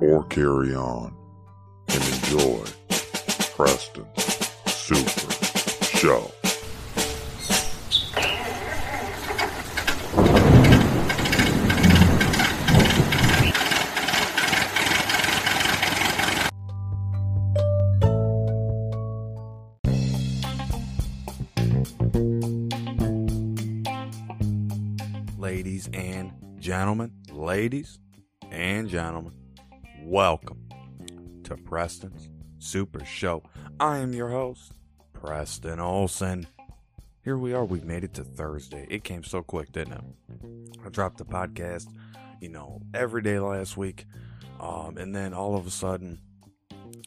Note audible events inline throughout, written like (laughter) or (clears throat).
or carry on and enjoy Preston's Super Show. Ladies and gentlemen, ladies welcome to Preston's Super Show. I am your host, Preston Olson. Here we are. We've made it to Thursday. It came so quick, didn't it? I dropped the podcast, you know, every day last week. Um, and then all of a sudden,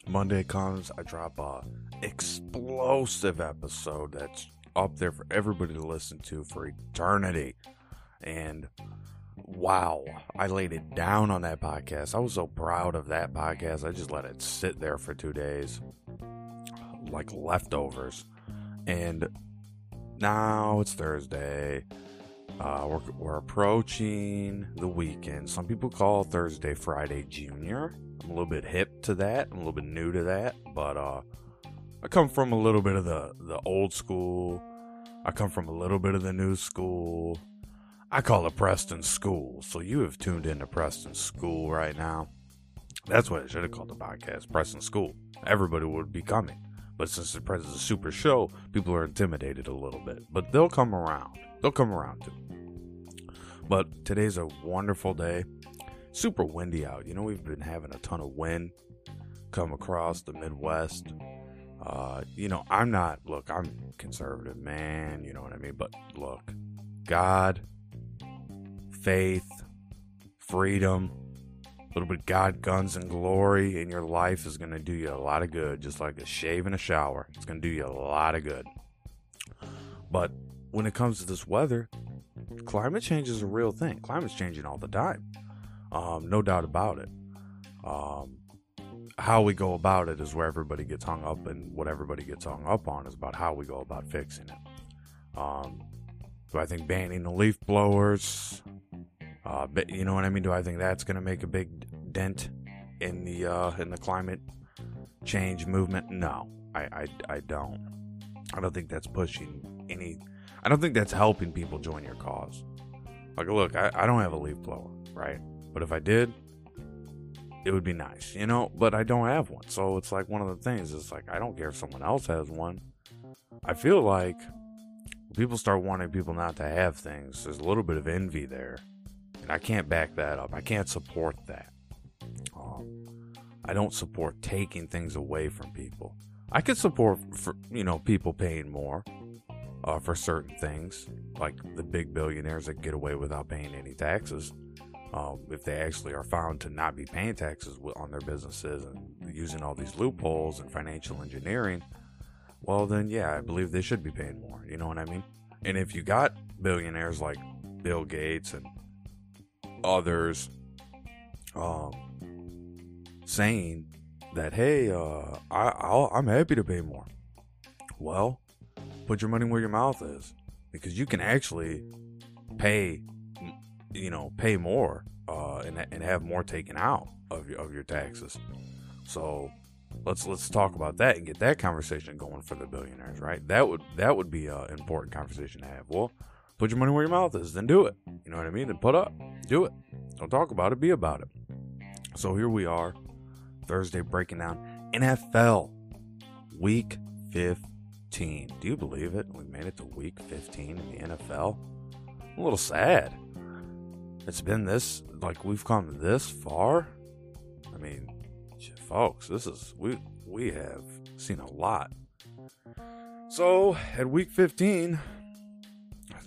Monday comes, I drop a explosive episode that's up there for everybody to listen to for eternity. And wow, I laid it down on that podcast. I was so proud of that podcast. I just let it sit there for two days, like leftovers. And now it's Thursday. Uh, we're, we're approaching the weekend. Some people call Thursday Friday Junior. I'm a little bit hip to that. I'm a little bit new to that, but uh, I come from a little bit of the the old school. I come from a little bit of the new school. I call it Preston School. So you have tuned into Preston School right now. That's what I should have called the podcast, Preston School. Everybody would be coming. But since the Preston's a super show, people are intimidated a little bit. But they'll come around. They'll come around too. But today's a wonderful day. Super windy out. You know, we've been having a ton of wind come across the Midwest. Uh, you know, I'm not, look, I'm conservative, man. You know what I mean? But look, God faith, freedom, a little bit of God, guns, and glory in your life is going to do you a lot of good, just like a shave and a shower. It's going to do you a lot of good. But when it comes to this weather, climate change is a real thing. Climate's changing all the time. Um, no doubt about it. Um, how we go about it is where everybody gets hung up, and what everybody gets hung up on is about how we go about fixing it. Um, do I think banning the leaf blowers? Uh, but you know what I mean? Do I think that's going to make a big dent in the uh, in the climate change movement? No, I, I I don't. I don't think that's pushing any. I don't think that's helping people join your cause. Like, look, I, I don't have a leaf blower, right? But if I did, it would be nice, you know. But I don't have one, so it's like one of the things. It's like I don't care if someone else has one. I feel like people start wanting people not to have things. There's a little bit of envy there I can't back that up. I can't support that. Um, I don't support taking things away from people. I could support for you know people paying more uh, for certain things, like the big billionaires that get away without paying any taxes. Um, if they actually are found to not be paying taxes on their businesses and using all these loopholes and financial engineering, well, then yeah, I believe they should be paying more. You know what I mean? And if you got billionaires like Bill Gates and others um, saying that, hey, uh, I, I'll, I'm happy to pay more. Well, put your money where your mouth is because you can actually pay, you know, pay more uh, and, and have more taken out of your, of your taxes. So let's let's talk about that and get that conversation going for the billionaires, right? That would that would be an important conversation to have. Well, Put your money where your mouth is, then do it. You know what I mean? Then put up, do it. Don't talk about it, be about it. So here we are, Thursday, breaking down NFL Week 15. Do you believe it? We made it to Week 15 in the NFL. A little sad. It's been this, like we've come this far. I mean, folks, this is we we have seen a lot. So at Week 15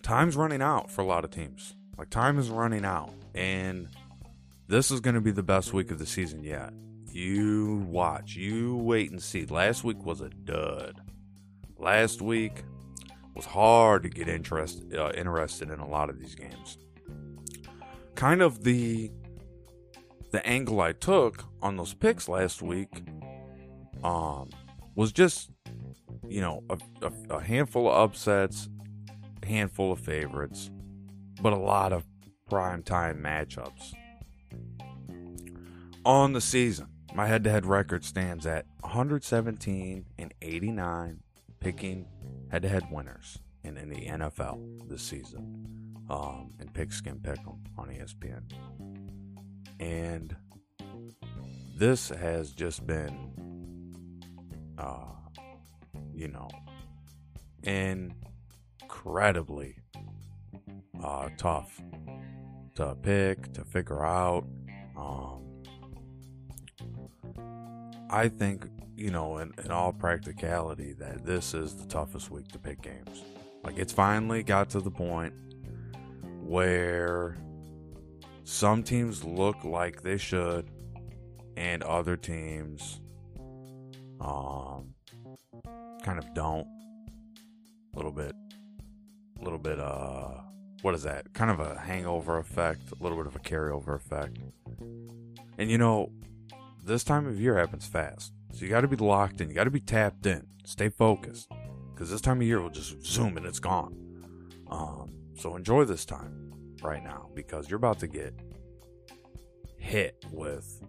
time's running out for a lot of teams. Like time is running out, and this is going to be the best week of the season yet You watch. You wait and see. Last week was a dud. Last week was hard to get interest, uh, interested in a lot of these games. Kind of the the angle I took on those picks last week um, was just you know a, a, a handful of upsets, handful of favorites, but a lot of prime time matchups. On the season, my head to head record stands at 117 and 89, picking head to head winners in, in the NFL this season um, in Pigskin Pick'em on ESPN. And this has just been, uh, you know, incredibly uh, tough to pick, to figure out. Um, I think, you know, in, in all practicality, that this is the toughest week to pick games. Like, it's finally got to the point where some teams look like they should, and other teams um, kind of don't. A little bit, a little bit, uh, what is that? Kind of a hangover effect, a little bit of a carryover effect. And you know, this time of year happens fast. So you got to be locked in. You got to be tapped in. Stay focused. Because this time of year will just zoom and it's gone. Um, so enjoy this time right now because you're about to get hit with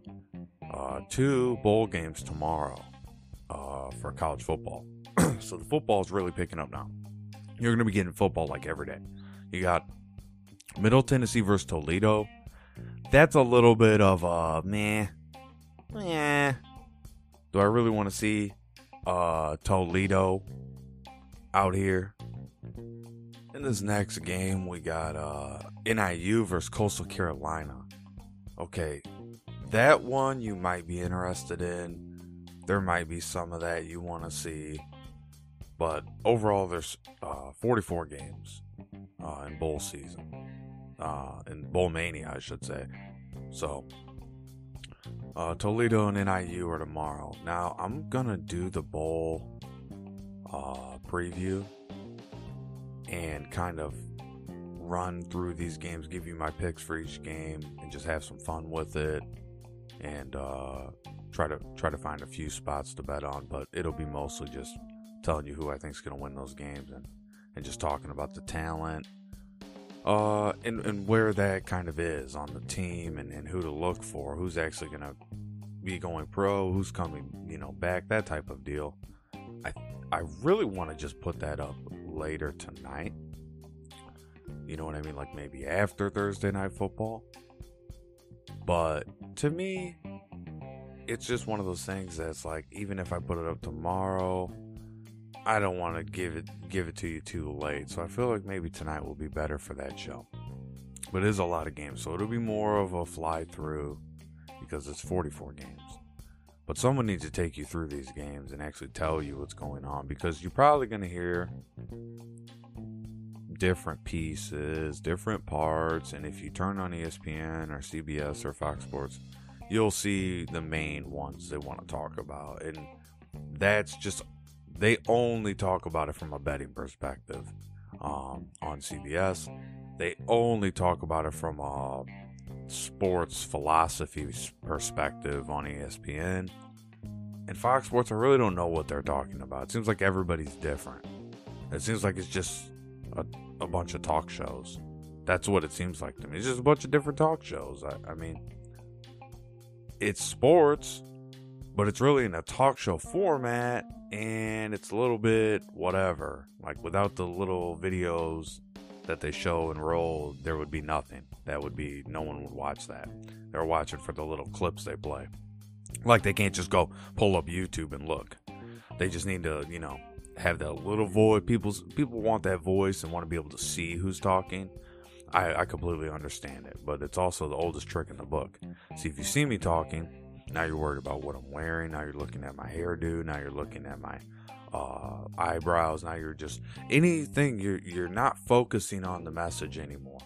uh, two bowl games tomorrow uh, for college football. (clears throat) so the football is really picking up now. You're going to be getting football like every day. You got Middle Tennessee versus Toledo. That's a little bit of a meh. Yeah. Do I really want to see uh, Toledo out here? In this next game, we got uh, NIU versus Coastal Carolina. Okay, that one you might be interested in. There might be some of that you want to see. But overall, there's uh, 44 games uh, in bowl season, uh, in bowl mania, I should say. So uh, Toledo and NIU are tomorrow. Now I'm gonna do the bowl uh, preview and kind of run through these games, give you my picks for each game, and just have some fun with it, and uh, try to try to find a few spots to bet on. But it'll be mostly just telling you who I think is gonna win those games and and just talking about the talent uh, and, and where that kind of is on the team and, and who to look for, who's actually going to be going pro, who's coming, you know, back, that type of deal. I I really want to just put that up later tonight. You know what I mean? Like maybe after Thursday night football. But to me, it's just one of those things that's like, even if I put it up tomorrow, I don't want to give it give it to you too late. So I feel like maybe tonight will be better for that show. But it is a lot of games, so it'll be more of a fly through because it's 44 games. But someone needs to take you through these games and actually tell you what's going on because you're probably going to hear different pieces, different parts, and if you turn on ESPN or CBS or Fox Sports, you'll see the main ones they want to talk about. And that's just they only talk about it from a betting perspective um, on CBS. They only talk about it from a sports philosophy perspective on ESPN. And Fox Sports, I really don't know what they're talking about. It seems like everybody's different. It seems like it's just a, a bunch of talk shows. That's what it seems like to me. It's just a bunch of different talk shows. I, I mean, it's sports, but it's really in a talk show format and it's a little bit whatever. Like without the little videos that they show and roll, there would be nothing. That would be no one would watch that. They're watching for the little clips they play. Like they can't just go pull up YouTube and look. They just need to, you know, have that little voice. People's people want that voice and want to be able to see who's talking. I, I completely understand it, but it's also the oldest trick in the book. See, if you see me talking, now you're worried about what I'm wearing. Now you're looking at my hairdo. Now you're looking at my uh, eyebrows. Now you're just anything. You're you're not focusing on the message anymore.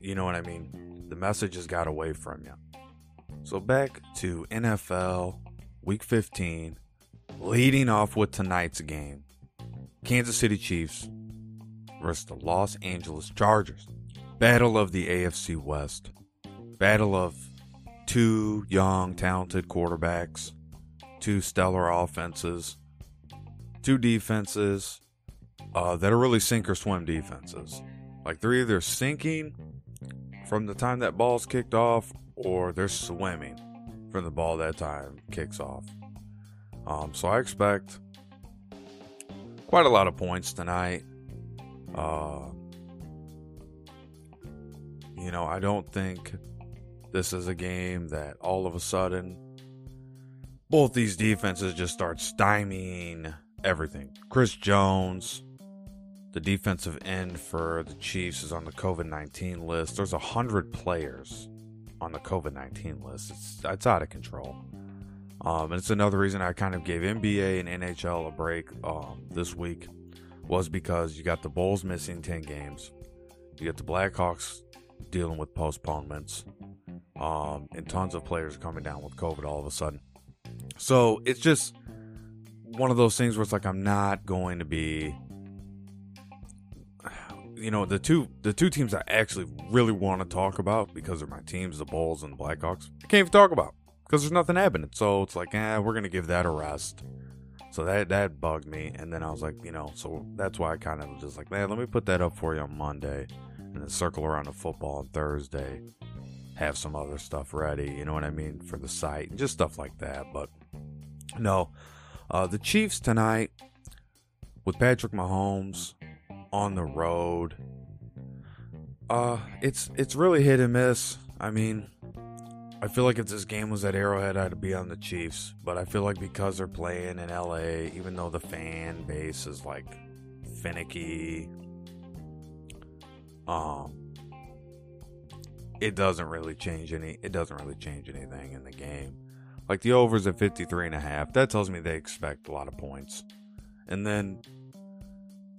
You know what I mean? The message has got away from you. So back to NFL Week 15, leading off with tonight's game. Kansas City Chiefs versus the Los Angeles Chargers. Battle of the AFC West. Battle of two young, talented quarterbacks, two stellar offenses, two defenses uh, that are really sink or swim defenses. Like they're either sinking from the time that ball's kicked off, or they're swimming from the ball that time kicks off. Um, so I expect quite a lot of points tonight. Uh, you know, I don't think this is a game that all of a sudden both these defenses just start stymieing everything. Chris Jones, the defensive end for the Chiefs, is on the COVID 19 list. There's 100 players on the COVID 19 list. It's, it's out of control. Um, and it's another reason I kind of gave NBA and NHL a break um, this week was because you got the Bulls missing 10 games. You got the Blackhawks dealing with postponements. Um, and tons of players coming down with COVID all of a sudden. So it's just one of those things where it's like I'm not going to be you know the two the two teams I actually really want to talk about because they're my teams, the Bulls and the Blackhawks. I can't even talk about because there's nothing happening. So it's like, eh, we're gonna give that a rest. So that that bugged me, and then I was like, you know, so that's why I kind of was just like, man, let me put that up for you on Monday, and then circle around the football on Thursday, have some other stuff ready, you know what I mean, for the site, and just stuff like that. But no, uh, the Chiefs tonight with Patrick Mahomes on the road. Uh, it's it's really hit and miss. I mean, I feel like if this game was at Arrowhead, I'd be on the Chiefs. But I feel like because they're playing in LA, even though the fan base is like finicky, um, it doesn't really change any. It doesn't really change anything in the game. Like the overs at 53 and a half, that tells me they expect a lot of points. And then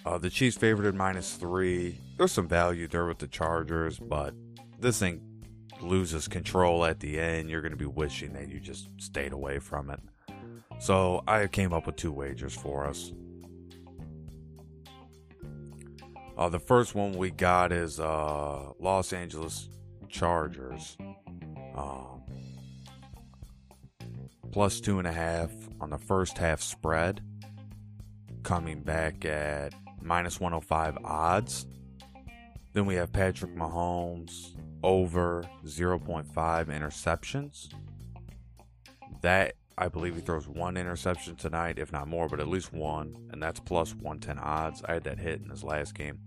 uh, the Chiefs favored at minus three. There's some value there with the Chargers, but this thing loses control at the end. You're going to be wishing that you just stayed away from it. So I came up with two wagers for us. Uh, the first one we got is uh, Los Angeles Chargers. Um, plus two and a half on the first half spread. Coming back at minus 105 odds. Then we have Patrick Mahomes over 0.5 interceptions. That I believe he throws one interception tonight, if not more, but at least one, and that's plus 110 odds. I had that hit in his last game.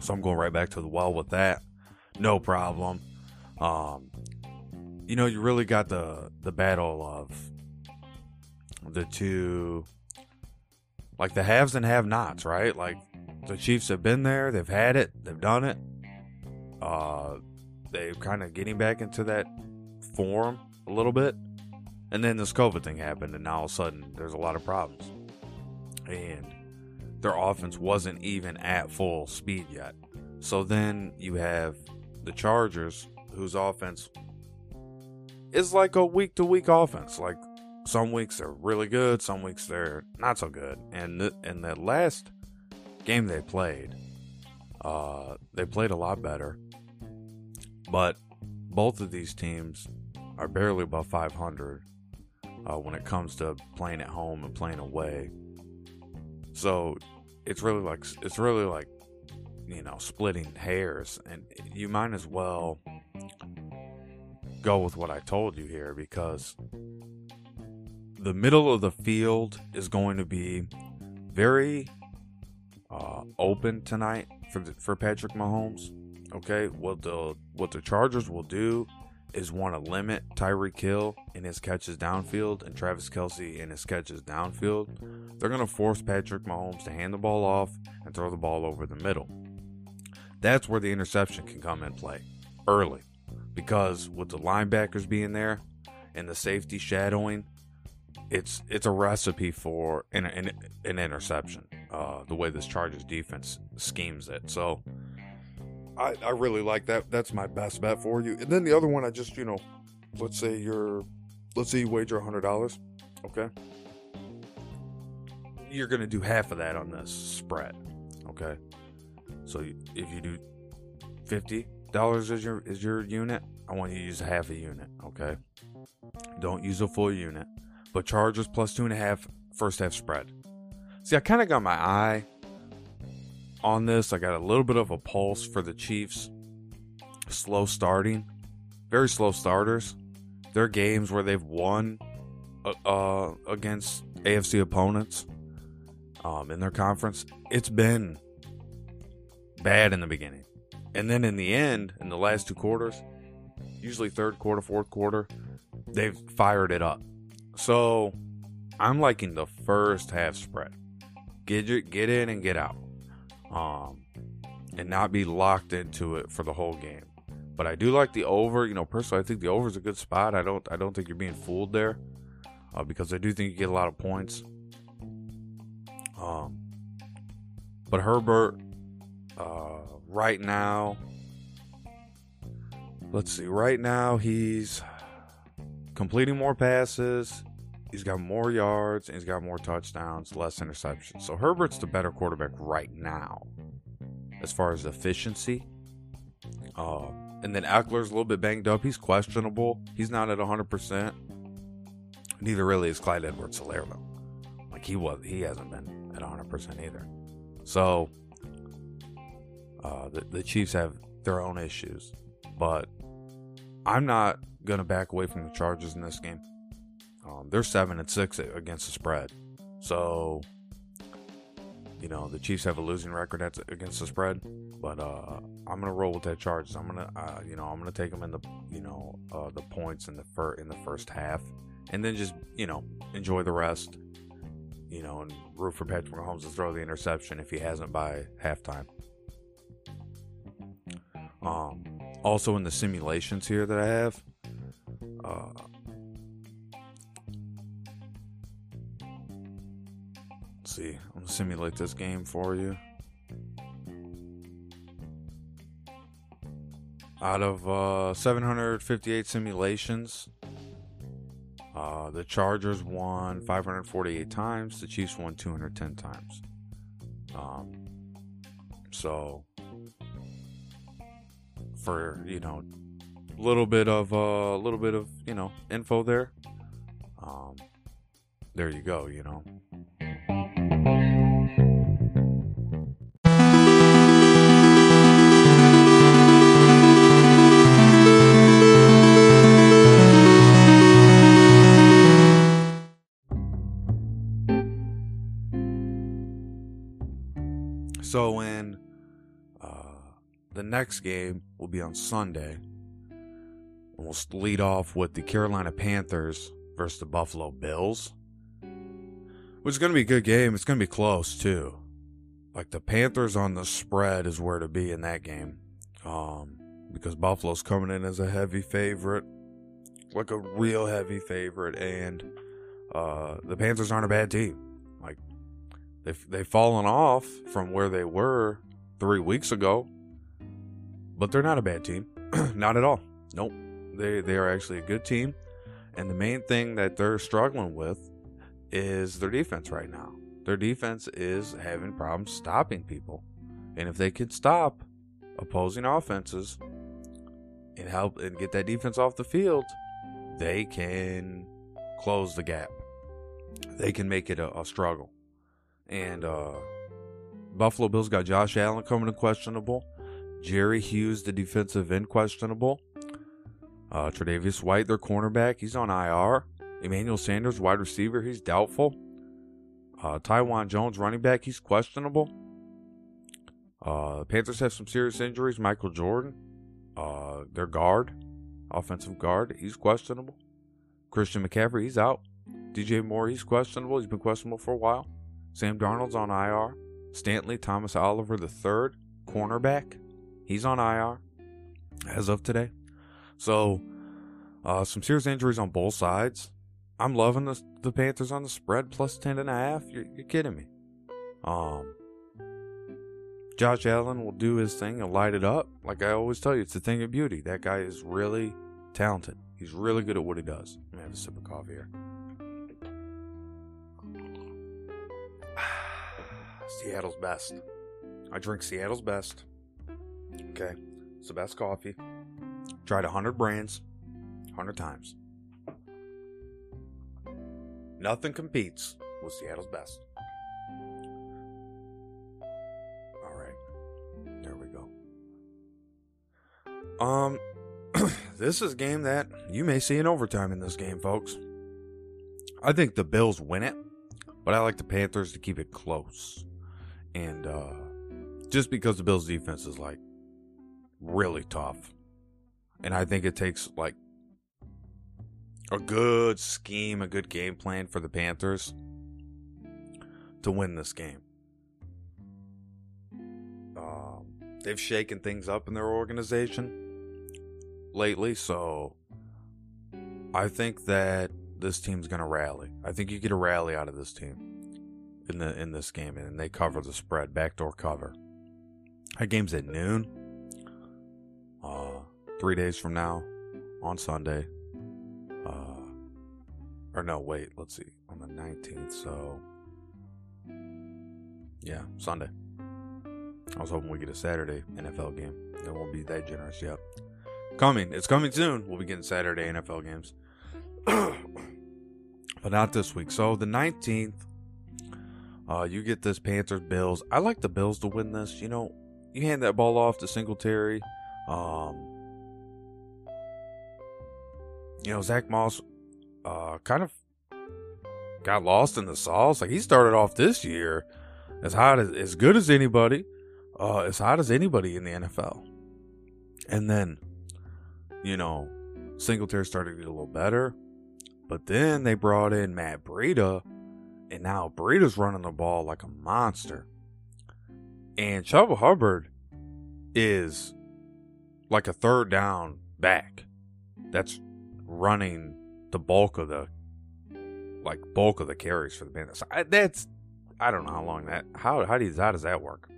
So I'm going right back to the well with that. No problem. Um, you know, you really got the the battle of the two like the haves and have nots, right? Like the Chiefs have been there, they've had it, they've done it. Uh, they're kind of getting back into that form a little bit. And then this COVID thing happened, and now all of a sudden there's a lot of problems. And their offense wasn't even at full speed yet. So then you have the Chargers, whose offense is like a week to week offense. Like some weeks they're really good, some weeks they're not so good. And in the last game they played, uh, they played a lot better. But both of these teams are barely above 500 uh, when it comes to playing at home and playing away. So it's really like it's really like you know splitting hairs, and you might as well go with what I told you here because the middle of the field is going to be very uh, open tonight for the, for Patrick Mahomes. Okay, what the what the Chargers will do is want to limit Tyreek Hill in his catches downfield and Travis Kelce in his catches downfield. They're going to force Patrick Mahomes to hand the ball off and throw the ball over the middle. That's where the interception can come in play early because with the linebackers being there and the safety shadowing, it's it's a recipe for an an, an interception. Uh, the way this Chargers defense schemes it, so I, I really like that. That's my best bet for you. And then the other one, I just you know let's say you're, let's say you wager hundred dollars, okay? You're gonna do half of that on this spread, okay? So if you do fifty dollars is your is your unit, I want you to use half a unit, okay? Don't use a full unit, but Chargers plus two and a half first half spread. See, I kind of got my eye on this. I got a little bit of a pulse for the Chiefs. Slow starting, very slow starters. Their games where they've won uh, uh, against AFC opponents um, in their conference, it's been bad in the beginning. And then in the end, in the last two quarters, usually third quarter, fourth quarter, they've fired it up. So I'm liking the first half spread. Get get in and get out, um, and not be locked into it for the whole game. But I do like the over. You know, personally, I think the over is a good spot. I don't I don't think you're being fooled there, uh, because I do think you get a lot of points. Um, but Herbert, uh, right now, let's see. Right now, he's completing more passes. He's got more yards and he's got more touchdowns, less interceptions. So Herbert's the better quarterback right now as far as efficiency. Uh, and then Ekeler's a little bit banged up. He's questionable. He's not at 100%. Neither really is Clyde Edwards Helaire, Like he was, he hasn't been at 100% either. So uh, the, the Chiefs have their own issues. But I'm not going to back away from the Chargers in this game. Um, they're seven and six against the spread, so you know the Chiefs have a losing record against the spread. But uh, I'm gonna roll with that Chargers. I'm gonna, uh, you know, I'm gonna take them in the, you know, uh, the points in the fir- in the first half, and then just, you know, enjoy the rest. You know, and root for Patrick Mahomes to throw the interception if he hasn't by halftime. Um, also in the simulations here that I have, uh, see. I'm gonna simulate this game for you. Out of uh, 758 simulations, uh, the Chargers won 548 times. The Chiefs won 210 times. Um, so, for you know, a little bit of a uh, little bit of you know info there. Um, there you go. You know. Next game will be on Sunday, we'll lead off with the Carolina Panthers versus the Buffalo Bills, which is going to be a good game. It's going to be close too. Like the Panthers on the spread is where to be in that game, um, because Buffalo's coming in as a heavy favorite, like a real heavy favorite, and uh, the Panthers aren't a bad team. Like They've they've fallen off from where they were three weeks ago, but they're not a bad team, (clears throat) not at all. Nope, they they are actually a good team, and the main thing that they're struggling with is their defense right now. Their defense is having problems stopping people, and if they could stop opposing offenses and help and get that defense off the field, they can close the gap. They can make it a, a struggle. And uh, Buffalo Bills got Josh Allen coming in questionable. Jerry Hughes, the defensive end, questionable. Uh, Tre'Davious White, their cornerback, he's on IR. Emmanuel Sanders, wide receiver, he's doubtful. Uh, Taiwan Jones, running back, he's questionable. Uh, Panthers have some serious injuries. Michael Jordan, uh, their guard, offensive guard, he's questionable. Christian McCaffrey, he's out. DJ Moore, he's questionable. He's been questionable for a while. Sam Darnold's on IR. Stanley Thomas Oliver III, cornerback, he's on IR as of today. So, uh, some serious injuries on both sides. I'm loving the the Panthers on the spread plus ten and a half. You're, you're kidding me. Um, Josh Allen will do his thing and light it up. Like I always tell you, it's a thing of beauty. That guy is really talented. He's really good at what he does. Let me have a sip of coffee here. (sighs) Seattle's best. I drink Seattle's best. Okay. The best coffee. Tried 100 brands, 100 times. Nothing competes with Seattle's best. All right. There we go. Um, (clears throat) this is a game that you may see in overtime in this game, folks. I think the Bills win it, but I like the Panthers to keep it close. And uh, just because the Bills' defense is like really tough. And I think it takes like a good scheme, a good game plan for the Panthers to win this game. Um, they've shaken things up in their organization lately, so I think that this team's going to rally. I think you get a rally out of this team in the in this game, and they cover the spread, backdoor cover. That game's at noon. Three days from now, on Sunday. Uh, or no, wait, let's see, on the 19th. So, yeah, Sunday. I was hoping we get a Saturday NFL game. It won't be that generous yet. Coming, it's coming soon. We'll be getting Saturday NFL games, (clears throat) but not this week. So the 19th, uh, you get this Panthers Bills. I like the Bills to win this. You know, you hand that ball off to Singletary. Um, you know, Zach Moss uh, kind of got lost in the sauce. Like he started off this year as hot as as good as anybody, uh, as hot as anybody in the NFL. And then, you know, Singletary started to get a little better. But then they brought in Matt Breida, and now Breida's running the ball like a monster. And Chuba Hubbard is like a third down back. That's running the bulk of the like bulk of the carries for the Panthers. I, that's I don't know how long that how how does how does that work?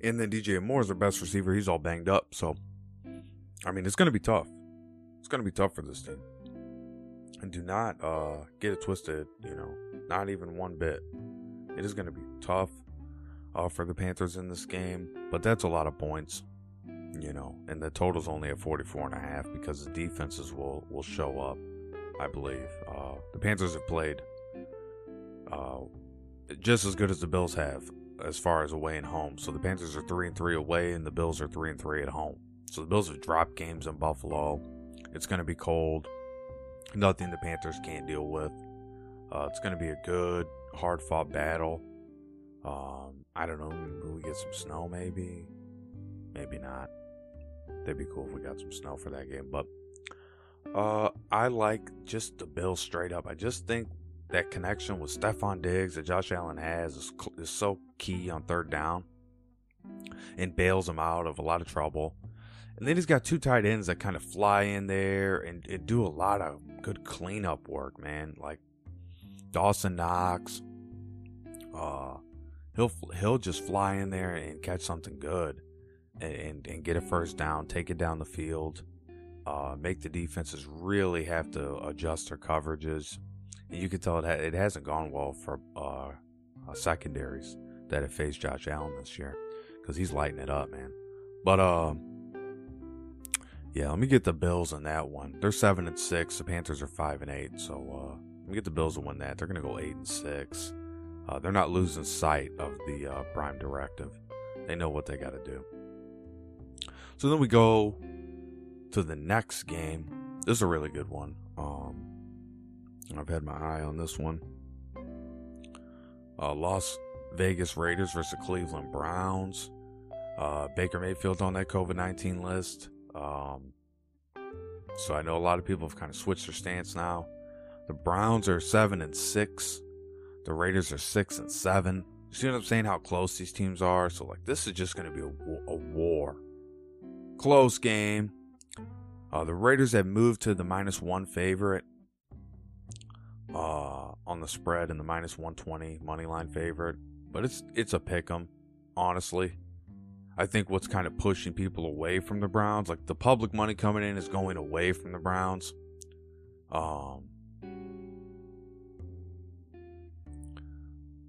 And then DJ Moore is their best receiver. He's all banged up, so I mean it's going to be tough. It's going to be tough for this team. And do not uh, get it twisted. You know, not even one bit. It is going to be tough uh, for the Panthers in this game, but that's a lot of points you know, and the total's only at 44 and a half because the defenses will will show up, I believe. Uh, the Panthers have played uh, just as good as the Bills have as far as away and home. So the Panthers are 3 and 3 away and the Bills are 3 and 3 at home. So the Bills have dropped games in Buffalo. It's going to be cold. Nothing the Panthers can't deal with. Uh, it's going to be a good, hard fought battle. Um, I don't know. Maybe we get some snow, maybe. Maybe not. That'd be cool if we got some snow for that game. But uh, I like just the Bills straight up. I just think that connection with Stefon Diggs that Josh Allen has is, is so key on third down and bails him out of a lot of trouble. And then he's got two tight ends that kind of fly in there and, and do a lot of good cleanup work, man. Like Dawson Knox. Uh, he'll he'll just fly in there and catch something good and, and get a first down, take it down the field, uh, make the defenses really have to adjust their coverages. And you can tell it, ha- it hasn't gone well for uh, uh, secondaries that have faced Josh Allen this year because he's lighting it up, man. But uh, yeah, let me get the Bills on that one. They're seven and six. The Panthers are five and eight. So uh, let me get the Bills to win that. They're gonna go eight and six. Uh, they're not losing sight of the uh, prime directive. They know what they got to do. So then we go to the next game. This is a really good one. Um, I've had my eye on this one. Uh, Las Vegas Raiders versus Cleveland Browns. Uh, Baker Mayfield on that COVID 19 list. Um, so I know a lot of people have kind of switched their stance now. The Browns are 7 and 6. The Raiders are 6 and 7. You see what I'm saying? How close these teams are? So, like, this is just going to be a, a war Close game. Uh, the Raiders have moved to the minus one favorite uh, on the spread and the minus 120 money line favorite, but it's it's a pick 'em. Honestly, I think what's kind of pushing people away from the Browns, like the public money coming in, is going away from the Browns. Um,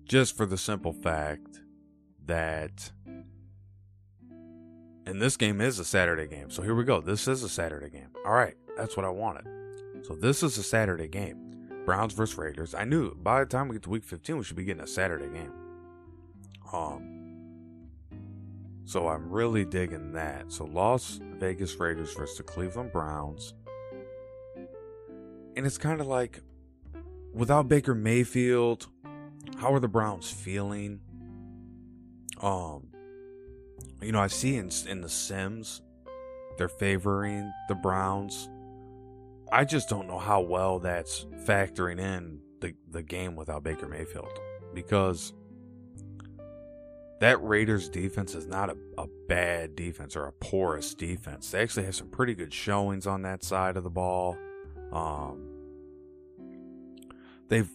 just for the simple fact that, and this game is a Saturday game. So here we go. This is a Saturday game. All right, that's what I wanted. So this is a Saturday game. Browns versus Raiders. I knew by the time we get to week 15, we should be getting a Saturday game. Um, so I'm really digging that. So Las Vegas Raiders versus the Cleveland Browns. And it's kind of like without Baker Mayfield, how are the Browns feeling? Um you know, I see in in the Sims they're favoring the Browns. I just don't know how well that's factoring in the the game without Baker Mayfield because that Raiders defense is not a, a bad defense or a porous defense. They actually have some pretty good showings on that side of the ball. Um, they've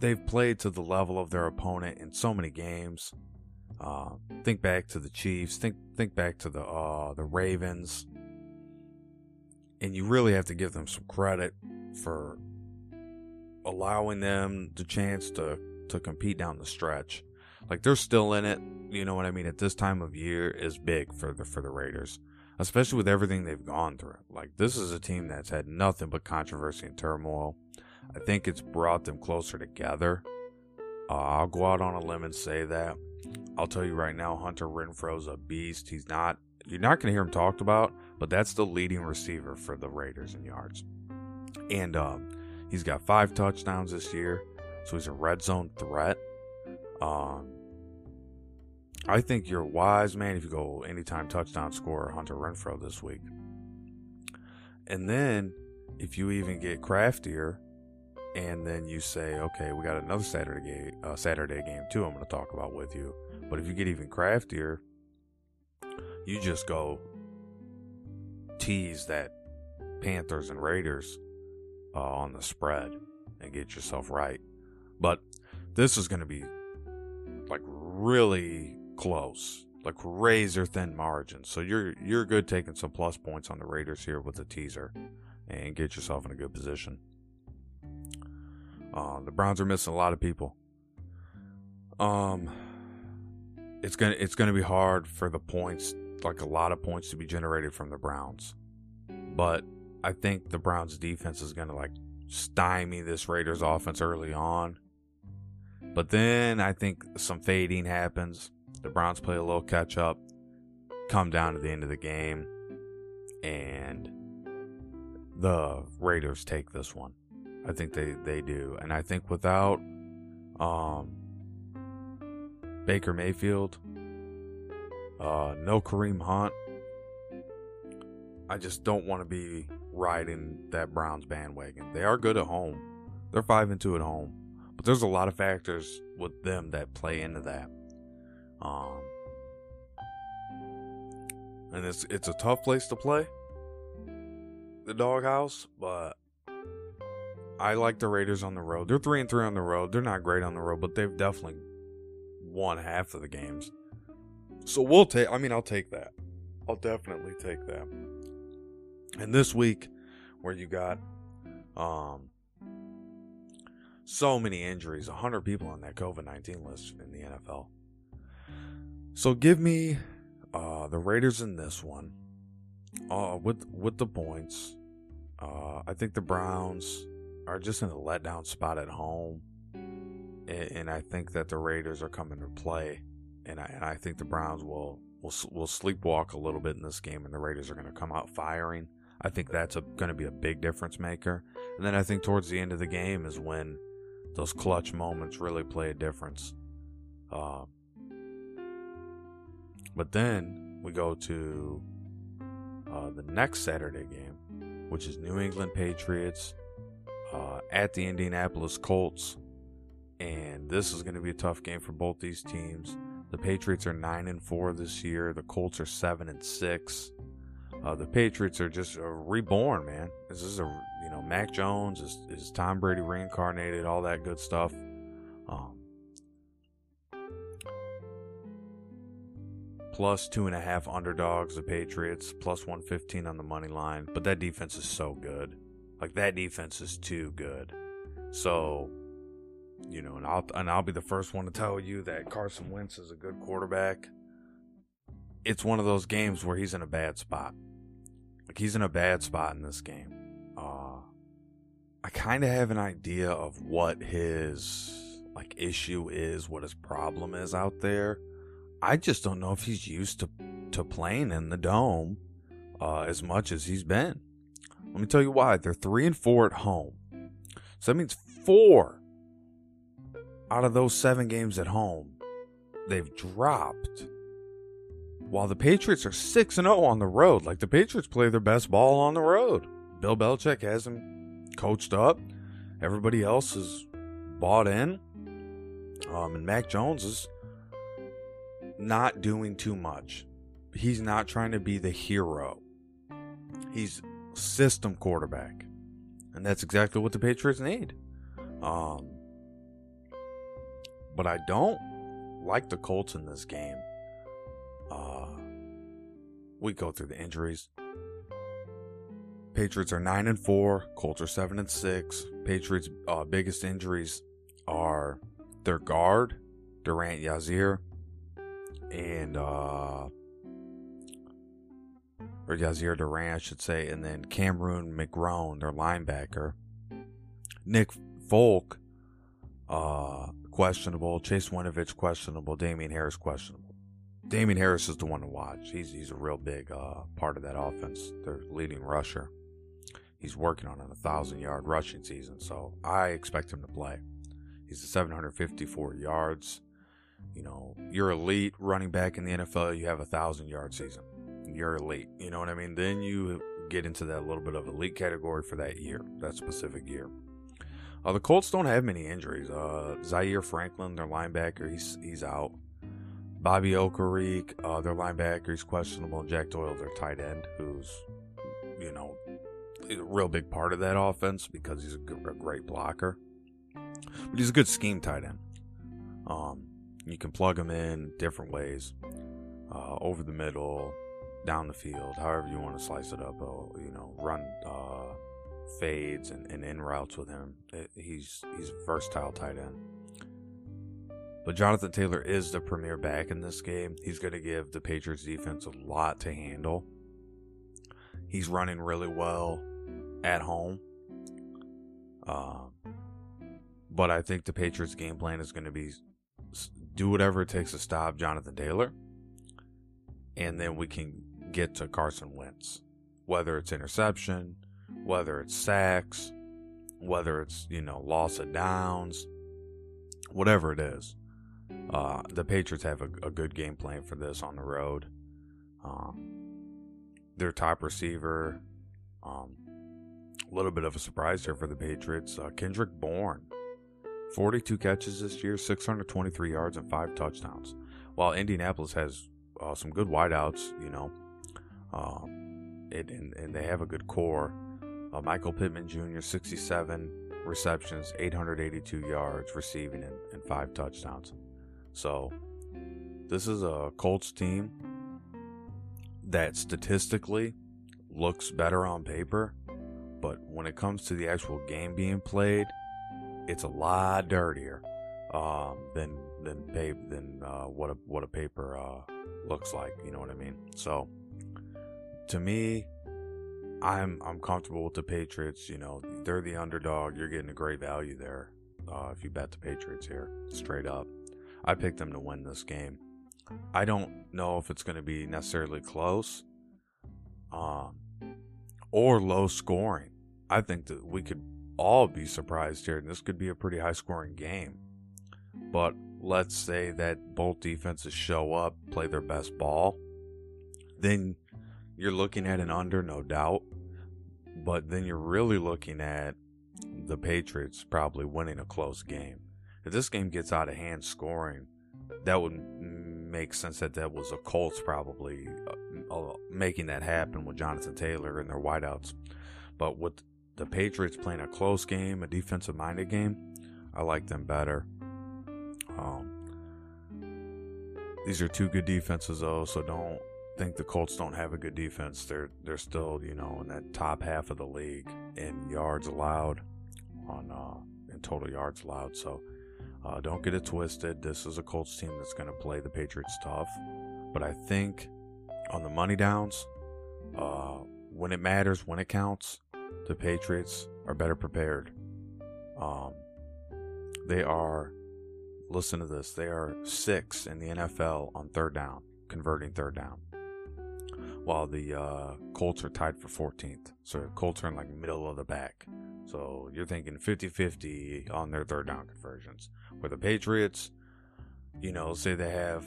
they've played to the level of their opponent in so many games. Uh, think back to the Chiefs. Think think back to the uh, the Ravens, and you really have to give them some credit for allowing them the chance to to compete down the stretch. Like they're still in it. You know what I mean? At this time of year is big for the for the Raiders, especially with everything they've gone through. Like this is a team that's had nothing but controversy and turmoil. I think it's brought them closer together. Uh, I'll go out on a limb and say that. I'll tell you right now, Hunter Renfrow's a beast. He's not. You're not going to hear him talked about, but that's the leading receiver for the Raiders in yards. And um, he's got five touchdowns this year, so he's a red zone threat. Um, I think you're wise, man, if you go anytime touchdown scorer Hunter Renfrow this week. And then if you even get craftier and then you say, okay, we got another Saturday game, uh, Saturday game too. I'm going to talk about with you. But if you get even craftier, you just go tease that Panthers and Raiders uh, on the spread and get yourself right. But this is going to be like really close, like razor thin margins. So you're you're good taking some plus points on the Raiders here with a teaser and get yourself in a good position. Uh, the Browns are missing a lot of people. Um, it's gonna it's gonna be hard for the points, like a lot of points, to be generated from the Browns. But I think the Browns defense is gonna like stymie this Raiders offense early on. But then I think some fading happens. The Browns play a little catch up, come down to the end of the game, and the Raiders take this one. I think they, they do. And I think without um, Baker Mayfield, uh, no Kareem Hunt, I just don't want to be riding that Browns bandwagon. They are good at home. They're 5 and 2 at home. But there's a lot of factors with them that play into that. Um, and it's it's a tough place to play, the doghouse. But I like the Raiders on the road. They're three and three on the road. They're not great on the road, but they've definitely won half of the games. So we'll take. I mean, I'll take that. I'll definitely take that. And this week, where you got um so many injuries, 100 people on that COVID 19 list in the NFL. So give me uh, the Raiders in this one uh, with with the points. Uh, I think the Browns are just in a letdown spot at home, and, and I think that the Raiders are coming to play, and I, and I think the Browns will will will sleepwalk a little bit in this game, and the Raiders are going to come out firing. I think that's going to be a big difference maker. And then I think towards the end of the game is when those clutch moments really play a difference. Uh, but then we go to uh, the next Saturday game, which is New England Patriots uh, at the Indianapolis Colts. And this is going to be a tough game for both these teams. The Patriots are 9 and 4 this year, the Colts are 7 and 6. Uh, the Patriots are just reborn, man. This is a you know Mac Jones is, is Tom Brady reincarnated, all that good stuff. Um, plus two and a half underdogs, the Patriots, plus 115 on the money line. But that defense is so good. Like, that defense is too good. So, you know, and I'll, and I'll be the first one to tell you that Carson Wentz is a good quarterback. It's one of those games where he's in a bad spot. Like, he's in a bad spot in this game. Uh, I kind of have an idea of what his like issue is, what his problem is out there. I just don't know if he's used to to playing in the dome uh, as much as he's been. Let me tell you why. They're three and four at home, so that means four out of those seven games at home they've dropped. While the Patriots are six and zero oh on the road, like the Patriots play their best ball on the road. Bill Belichick has him coached up. Everybody else is bought in. Um, and Mac Jones is not doing too much. He's not trying to be the hero. He's system quarterback. And that's exactly what the Patriots need. Um, but I don't like the Colts in this game. Uh, we go through the injuries. Patriots are 9 and 4, Colts are 7 and 6. Patriots' uh, biggest injuries are their guard, Durant Yasir, and uh or Yasir Durant, I should say, and then Cameron McGrone, their linebacker. Nick Folk, uh, questionable. Chase Winovich, questionable. Damien Harris, questionable. Damien Harris is the one to watch. He's he's a real big uh, part of that offense. Their leading rusher. He's working on a thousand yard rushing season, so I expect him to play. He's at 754 yards. You know, you're elite running back in the NFL. You have a thousand yard season. You're elite. You know what I mean? Then you get into that little bit of elite category for that year, that specific year. Uh, the Colts don't have many injuries. Uh, Zaire Franklin, their linebacker, he's he's out. Bobby Okereke, uh, their linebacker, he's questionable. Jack Doyle, their tight end, who's you know a real big part of that offense because he's a, a great blocker. But he's a good scheme tight end. Um, you can plug him in different ways, uh, over the middle, down the field, however you want to slice it up. Uh, you know, run uh, fades and, and in routes with him. It, he's he's versatile tight end. But Jonathan Taylor is the premier back in this game. He's going to give the Patriots defense a lot to handle. He's running really well at home. Um, but I think the Patriots' game plan is going to be do whatever it takes to stop Jonathan Taylor, and then we can get to Carson Wentz. Whether it's interception, whether it's sacks, whether it's you know loss of downs, whatever it is, uh, the Patriots have a, a, good game plan for this on the road. Um, their top receiver, um, a little bit of a surprise here for the Patriots, uh, Kendrick Bourne 42 catches this year, 623 yards, and five touchdowns. While Indianapolis has uh, some good wideouts, you know, um, it, and, and, they have a good core. Uh, Michael Pittman Jr., 67 receptions, 882 yards receiving, and, and five touchdowns. So, this is a Colts team that statistically looks better on paper, but when it comes to the actual game being played, it's a lot dirtier um, than than paper than uh, what a what a paper uh, looks like. You know what I mean? So to me, I'm I'm comfortable with the Patriots. You know, they're the underdog. You're getting a great value there uh, if you bet the Patriots here, straight up. I picked them to win this game. I don't know if it's going to be necessarily close um, or low scoring. I think that we could all be surprised here, and this could be a pretty high scoring game. But let's say that both defenses show up, play their best ball, then you're looking at an under, no doubt. But then you're really looking at the Patriots probably winning a close game. If this game gets out of hand scoring, that would make sense that that was a Colts probably uh, uh making that happen with Jonathan Taylor and their wideouts. But with the Patriots playing a close game, a defensive minded game, I like them better. Um, these are two good defenses though, so don't think the Colts don't have a good defense. They're they're still you know in that top half of the league in yards allowed, on uh, in total yards allowed. So uh, don't get it twisted. This is a Colts team that's going to play the Patriots tough, but I think on the money downs, uh, when it matters, when it counts, the Patriots are better prepared. Um, they are. Listen to this. They are six in the NFL on third down, converting third down while the uh, Colts are tied for 14th. So Colts are in like middle of the pack. So you're thinking 50-50 on their third down conversions. Where the Patriots, you know, say they have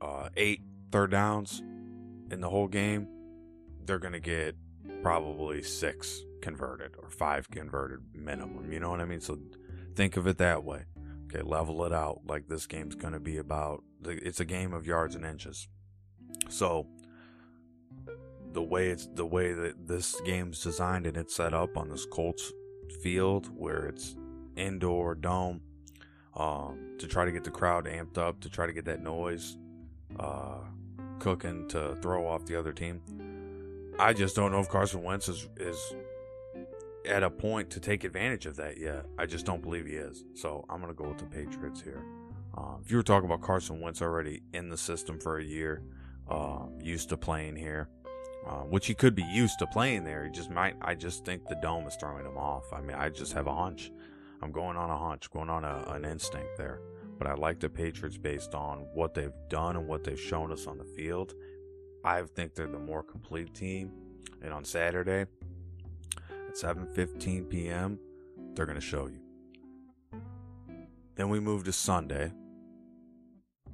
uh, eight third downs in the whole game, they're gonna get probably six converted or five converted minimum. You know what I mean? So think of it that way. Okay, level it out. Like this game's gonna be about. It's a game of yards and inches. So the way it's the way that this game's designed and it's set up on this Colts field where it's indoor dome um, to try to get the crowd amped up to try to get that noise uh, cooking to throw off the other team. I just don't know if Carson Wentz is, is at a point to take advantage of that yet. I just don't believe he is. So I'm to go with the Patriots here. Um, if you were talking about Carson Wentz already in the system for a year, uh, used to playing here, uh, which he could be used to playing there. He just might. I just think the dome is throwing him off. I mean, I just have a hunch. I'm going on a hunch, going on a, an instinct there. But I like the Patriots based on what they've done and what they've shown us on the field. I think they're the more complete team. And on Saturday at 7:15 p.m., they're going to show you. Then we move to Sunday,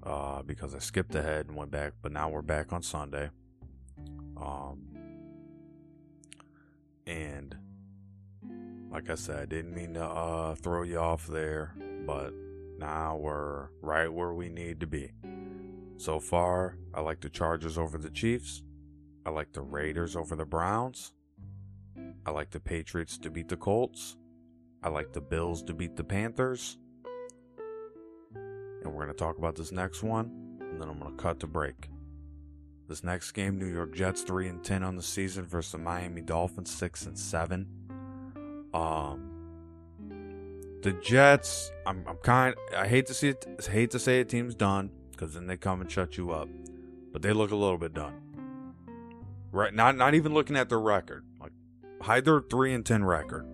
uh, because I skipped ahead and went back, but now we're back on Sunday. Um, and like I said, I didn't mean to uh, throw you off there, but now we're right where we need to be. So far, I like the Chargers over the Chiefs. I like the Raiders over the Browns. I like the Patriots to beat the Colts. I like the Bills to beat the Panthers and we're going to talk about this next one, and then I'm going to cut to break. This next game, New York Jets 3 and 10 on the season versus the Miami Dolphins 6 and 7. Um the Jets, I'm, I'm kind I hate to see it hate to say a team's done cuz then they come and shut you up. But they look a little bit done. Right not not even looking at their record. Like hide their 3 and 10 record.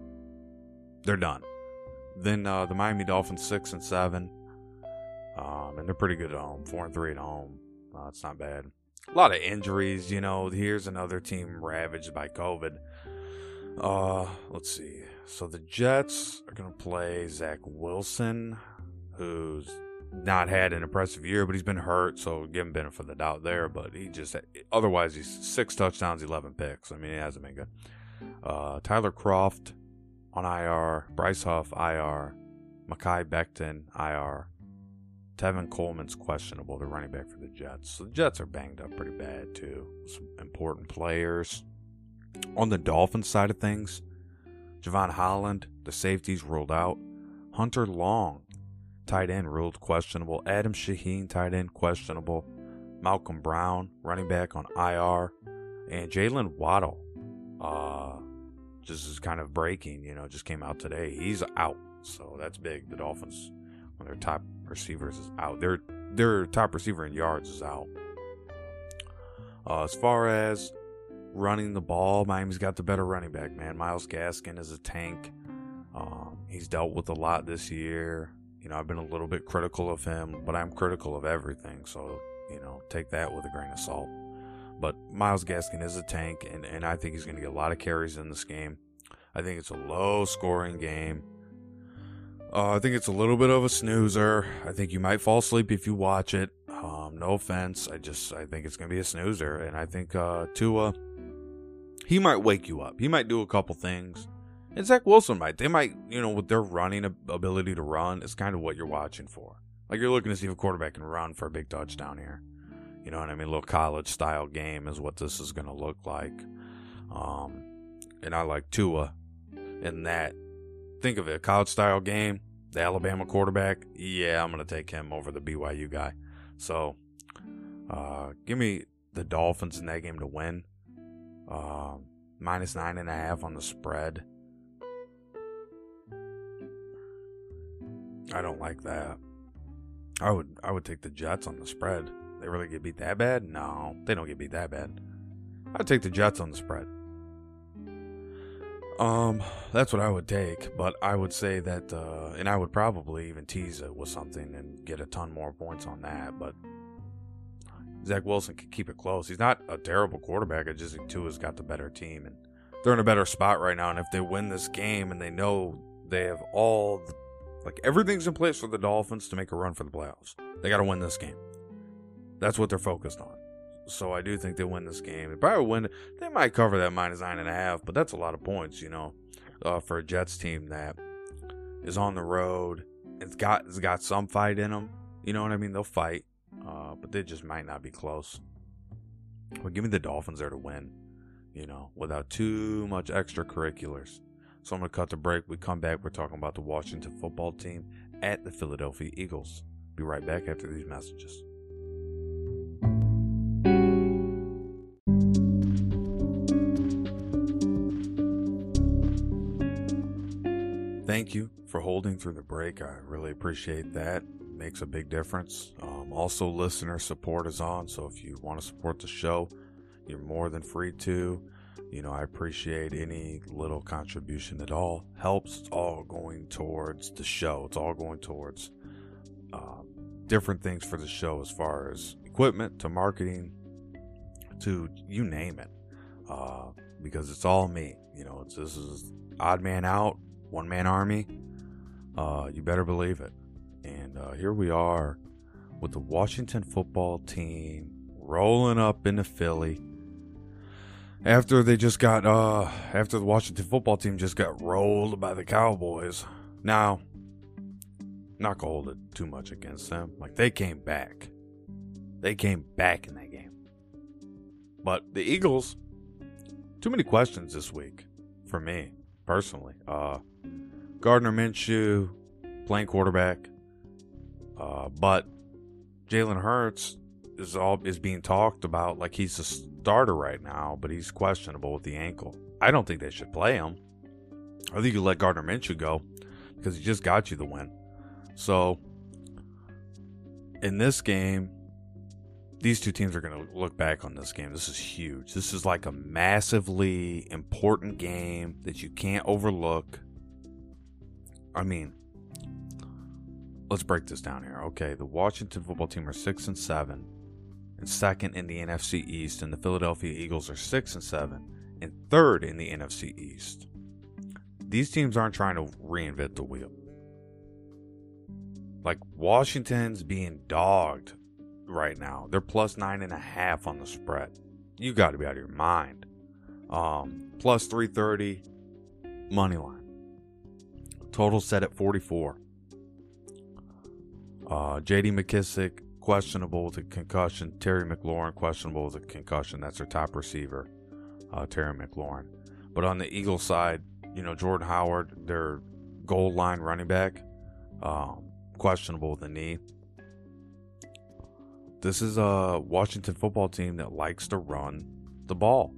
They're done. Then uh, the Miami Dolphins 6 and 7. Um, and they're pretty good at home, four and three at home. Uh, it's not bad. A lot of injuries, you know. Here's another team ravaged by COVID. Uh, let's see. So the Jets are gonna play Zach Wilson, who's not had an impressive year, but he's been hurt, so give him benefit of the doubt there. But he just otherwise he's six touchdowns, eleven picks. I mean, he hasn't been good. Uh, Tyler Kroft on IR, Bryce Huff IR, Mekhi Becton IR, Tevin Coleman's questionable, the running back for the Jets. So the Jets are banged up pretty bad, too. Some important players. On the Dolphins side of things, Jevon Holland, the safeties ruled out. Hunter Long, tight end, ruled questionable. Adam Shaheen, tight end, questionable. Malcolm Brown, running back on IR. And Jaylen Waddle, uh, just is kind of breaking, you know, just came out today. He's out. So that's big. The Dolphins, on their top receivers is out. Their their top receiver in yards is out. Uh, as far as running the ball, Miami's got the better running back, man. Myles Gaskin is a tank. Um, he's dealt with a lot this year. You know, I've been a little bit critical of him, but I'm critical of everything. So, you know, take that with a grain of salt. But Myles Gaskin is a tank, and, and I think he's going to get a lot of carries in this game. I think it's a low scoring game. Uh, I think it's a little bit of a snoozer. I think you might fall asleep if you watch it. Um, no offense. I just I think it's gonna be a snoozer, and I think uh, Tua he might wake you up. He might do a couple things. And Zach Wilson might. They might, you know, with their running ability to run, is kind of what you're watching for. Like you're looking to see if a quarterback can run for a big touchdown here. You know what I mean? A little college style game is what this is to look like. Um, and I like Tua in that think of it, a college style game. The Alabama quarterback, yeah, I'm going to take him over the BYU guy. So, uh, give me the Dolphins in that game to win. Uh, minus nine and a half on the spread. I don't like that. I would I would take the Jets on the spread. They really get beat that bad? No, they don't get beat that bad. I'd take the Jets on the spread. Um, that's what I would take, but I would say that, uh, and I would probably even tease it with something and get a ton more points on that. But Zach Wilson can keep it close. He's not a terrible quarterback. I just think Tua's got the better team, and they're in a better spot right now. And if they win this game, and they know they have all, the, like everything's in place for the Dolphins to make a run for the playoffs, they got to win this game. That's what they're focused on. So I do think they win this game. They probably win. They might cover that minus nine and a half, but that's a lot of points, you know, uh, for a Jets team that is on the road. It's got it's got some fight in them. You know what I mean? They'll fight, uh, but they just might not be close. But give me the Dolphins there to win, you know, without too much extracurriculars. So I'm gonna cut the break. We come back. We're talking about the Washington football team at the Philadelphia Eagles. Be right back after these messages. Thank you for holding through the break. I really appreciate that. It makes a big difference. Um, also, listener support is on, so if you want to support the show, you're more than free to. You know, I appreciate any little contribution at all. Helps. It's all going towards the show. It's all going towards uh, different things for the show, as far as equipment to marketing to you name it. Uh, because it's all me. You know, it's this is odd man out one man army, uh, you better believe it. And uh, here we are with the Washington football team rolling up into Philly after they just got uh after the Washington football team just got rolled by the Cowboys. Now, not gonna hold it too much against them. Like they came back. They came back in that game. But the Eagles, too many questions this week for me personally. Uh Gardner Minshew playing quarterback, uh, but Jalen Hurts is all is being talked about like he's a starter right now, but he's questionable with the ankle. I don't think they should play him. I think you let Gardner Minshew go because he just got you the win. So in this game, these two teams are going to look back on this game. This is huge. This is like a massively important game that you can't overlook. I mean, let's break this down here. Okay, the Washington football team are six and seven, and second in the NFC East, and the Philadelphia Eagles are six and seven, and third in the NFC East. These teams aren't trying to reinvent the wheel. Like Washington's being dogged right now. They're plus nine and a half on the spread. You got to be out of your mind. Um, plus 330 money line. Total set at 44. Uh, J.D. McKissic questionable with a concussion. Terry McLaurin questionable with a concussion. That's their top receiver, uh, Terry McLaurin. But on the Eagles side, you know Jordan Howard, their goal line running back, um, questionable with the knee. This is a Washington football team that likes to run the ball.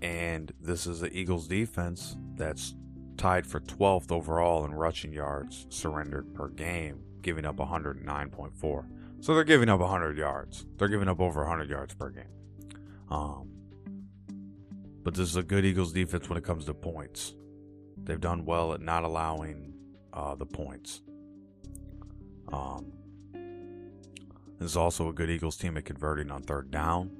And this is the Eagles defense that's tied for 12th overall in rushing yards surrendered per game, giving up 109.4. So they're giving up 100 yards. They're giving up over 100 yards per game. Um, but this is a good Eagles defense when it comes to points. They've done well at not allowing uh, the points. Um, this is also a good Eagles team at converting on third down.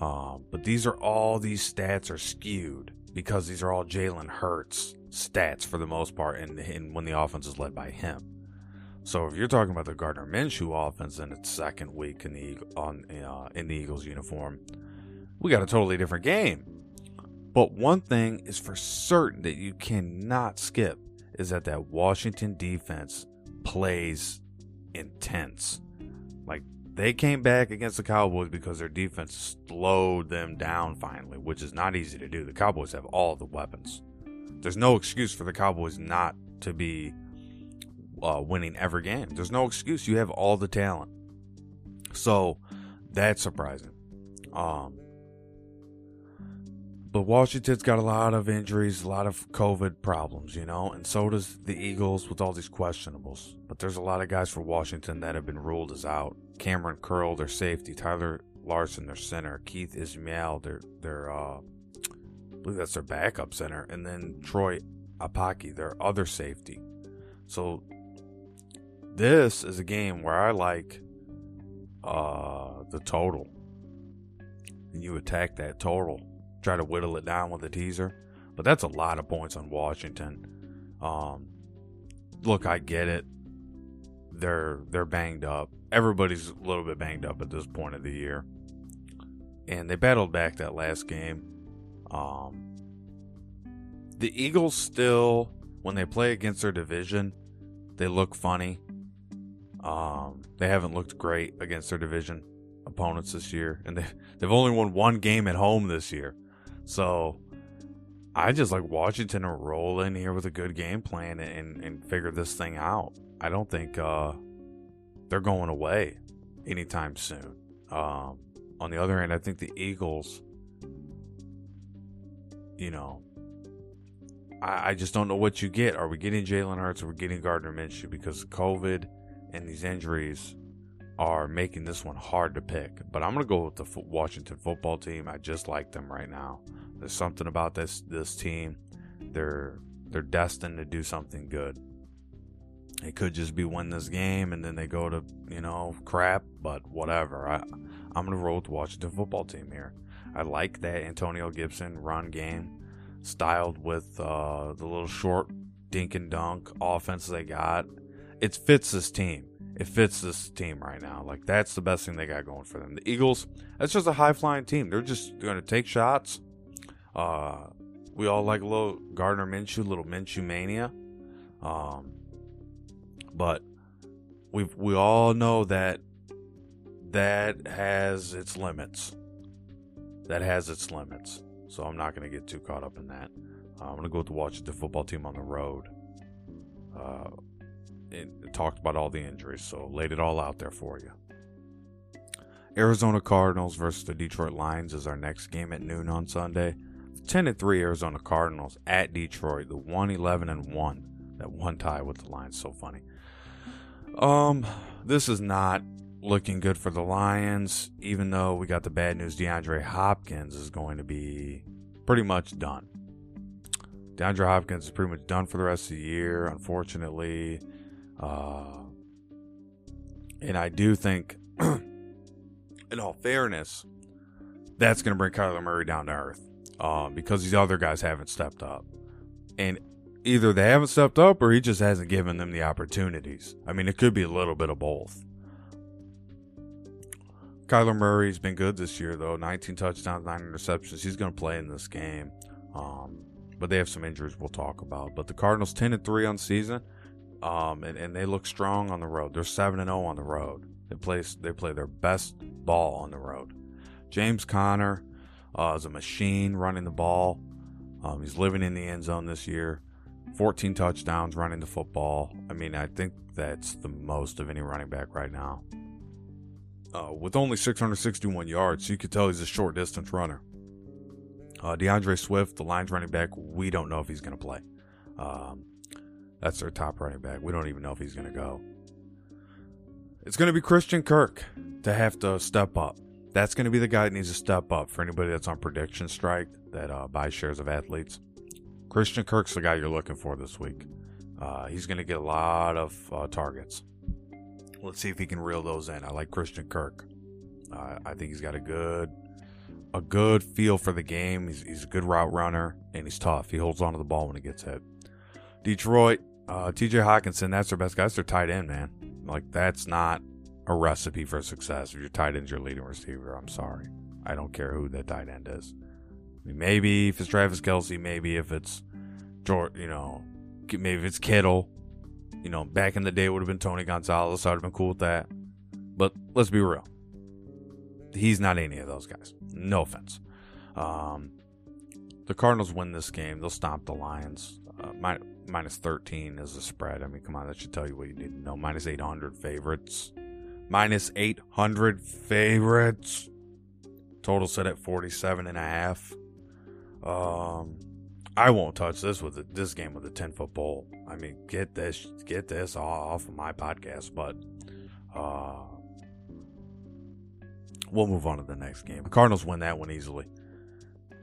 Um, but these are all these stats are skewed because these are all Jalen Hurts stats for the most part, and, and when the offense is led by him. So if you're talking about the Gardner Minshew offense in its second week in the on uh, in the Eagles uniform, we got a totally different game. But one thing is for certain that you cannot skip is that that Washington defense plays intense. Like they came back against the Cowboys because their defense slowed them down finally, which is not easy to do. The Cowboys have all the weapons. There's no excuse for the Cowboys not to be uh, winning every game. There's no excuse. You have all the talent. So that's surprising. Um, but Washington's got a lot of injuries, a lot of COVID problems, you know, and so does the Eagles with all these questionables. But there's a lot of guys for Washington that have been ruled as out. Kamren Curl, their safety, Tyler Larsen, their center, Keith Ismael, their their uh, I believe that's their backup center, and then Troy Apaki, their other safety. So this is a game where I like uh, the total, and you attack that total try to whittle it down with a teaser. But that's a lot of points on Washington. Um, look, I get it. They're they're banged up. Everybody's a little bit banged up at this point of the year, and they battled back that last game. Um, the Eagles still, when they play against their division, they look funny. Um, they haven't looked great against their division opponents this year, and they they've only won one game at home this year. So I just like Washington to roll in here with a good game plan and, and figure this thing out. I don't think uh, they're going away anytime soon. Um, on the other hand, I think the Eagles, you know, I, I just don't know what you get. Are we getting Jalen Hurts are we getting Gardner Minshew? Because COVID and these injuries are making this one hard to pick. But I'm going to go with the Washington football team. I just like them right now. There's something about this this team. They're they're destined to do something good. It could just be win this game and then they go to you know crap, but whatever. I I'm gonna roll with the Washington football team here. I like that Antonio Gibson run game, styled with uh, the little short dink and dunk offense they got. It fits this team. It fits this team right now. Like that's the best thing they got going for them. The Eagles, that's just a high flying team. They're just going to take shots uh, we all like a little Gardner Minshew, little Minshew mania. Um, but we we all know that that has its limits. That has its limits. So I'm not going to get too caught up in that. Uh, I'm going to go with the Washington football team on the road. Uh, it, talked about all the injuries, so laid it all out there for you. Arizona Cardinals versus the Detroit Lions is our next game at noon on Sunday. 10 and 3 Arizona Cardinals at Detroit, the 1 11 and 1. That one tie with the Lions, so funny. Um, this is not looking good for the Lions, even though we got the bad news DeAndre Hopkins is going to be pretty much done. DeAndre Hopkins is pretty much done for the rest of the year, unfortunately. Uh, and I do think, (clears throat) in all fairness, that's going to bring Kyler Murray down to earth uh, because these other guys haven't stepped up. And either they haven't stepped up or he just hasn't given them the opportunities. I mean, it could be a little bit of both. Kyler Murray's been good this year, though 19 touchdowns, 9 interceptions. He's going to play in this game. Um, but they have some injuries we'll talk about. But the Cardinals 10 and 3 on season. Um, and, and they look strong on the road. They're 7 and 0 on the road. They play they play their best ball on the road. James Conner, uh, is a machine running the ball. Um, he's living in the end zone this year. 14 touchdowns running the football. I mean, I think that's the most of any running back right now. Uh, with only 661 yards, you could tell he's a short distance runner. Uh, D'Andre Swift, the Lions running back, we don't know if he's going to play. Um, that's their top running back. We don't even know if he's going to go. It's going to be Christian Kirk to have to step up that's going to be the guy that needs to step up for anybody that's on prediction strike that uh, buys shares of athletes. Christian Kirk's the guy you're looking for this week. Uh, he's going to get a lot of uh, targets. Let's see if he can reel those in. I like Christian Kirk. Uh, I think he's got a good, a good feel for the game. He's, he's a good route runner and he's tough. He holds on to the ball when he gets hit. Detroit, uh, T.J. Hockenson, that's their best guys. They're tight end, man. Like that's not a recipe for success. If your tight end's your leading receiver, I'm sorry. I don't care who that tight end is. I mean, maybe if it's Travis Kelce, maybe if it's George, you know, maybe if it's Kittle. You know, back in the day it would have been Tony Gonzalez. I'd have been cool with that. But let's be real. He's not any of those guys. No offense. Um, the Cardinals win this game. They'll stomp the Lions. Uh, my, minus 13 is the spread. I mean, come on, that should tell you what you need to know. Minus 800 favorites. Minus 800 favorites. Total set at 47 and a half. Um, I won't touch this with it, this game with a 10 foot pole. I mean, get this, get this off of my podcast, but, uh, we'll move on to the next game. The Cardinals win that one easily.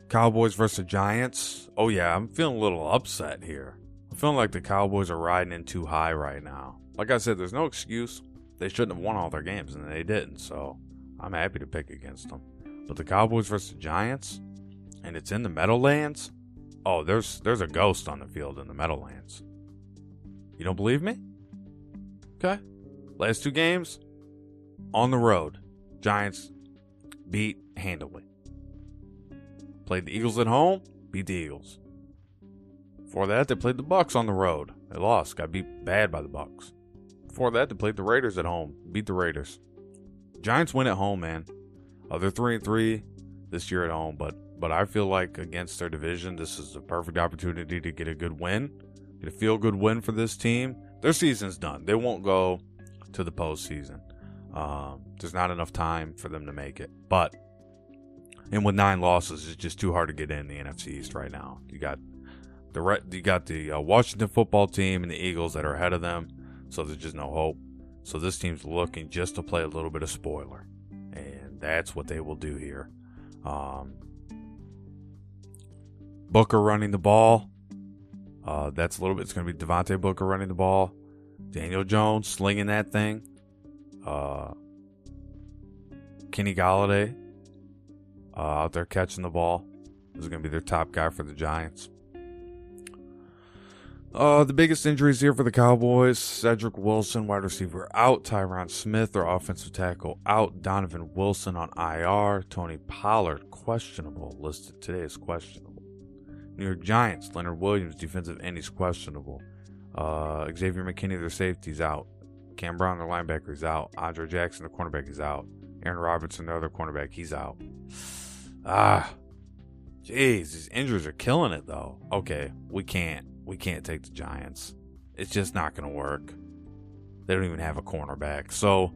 Cowboys versus Giants. Oh yeah, I'm feeling a little upset here. I'm feeling like the Cowboys are riding in too high right now. Like I said, there's no excuse. They shouldn't have won all their games, and they didn't. So I'm happy to pick against them. But the Cowboys versus the Giants, and it's in the Meadowlands. Oh, there's there's a ghost on the field in the Meadowlands. You don't believe me? Okay. Last two games on the road. Giants beat handily. Played the Eagles at home, beat the Eagles. Before that, they played the Bucks on the road. They lost, got beat bad by the Bucks. Before that, they played the Raiders at home, beat the Raiders. Giants win at home, man. Uh, they're three and three this year at home, but but I feel like against their division, this is a perfect opportunity to get a good win, get a feel good win for this team. Their season's done. They won't go to the postseason. Um, there's not enough time for them to make it, but and with nine losses, it's just too hard to get in the NFC East right now. You got the you got the uh, Washington football team and the Eagles that are ahead of them, so there's just no hope. So this team's looking just to play a little bit of spoiler, and that's what they will do here. Um, Booker running the ball. Uh, that's a little bit. It's going to be Devontae Booker running the ball. Daniel Jones slinging that thing. Uh, Kenny Golladay uh, out there catching the ball. This is going to be their top guy for the Giants. Uh, the biggest injuries here for the Cowboys Cedric Wilson, wide receiver, out. Tyron Smith, their offensive tackle, out. Donovan Wilson on IR. Tony Pollard, questionable, listed today as questionable. New York Giants, Leonard Williams, defensive end, he's questionable. Uh, Xavier McKinney, their safety's out. Cam Brown, their linebacker, is out. Andre Jackson, the cornerback, is out. Aaron Robertson, the other cornerback, he's out. Ah, jeez, these injuries are killing it though. Okay, we can't, we can't take the Giants. It's just not going to work. They don't even have a cornerback. So,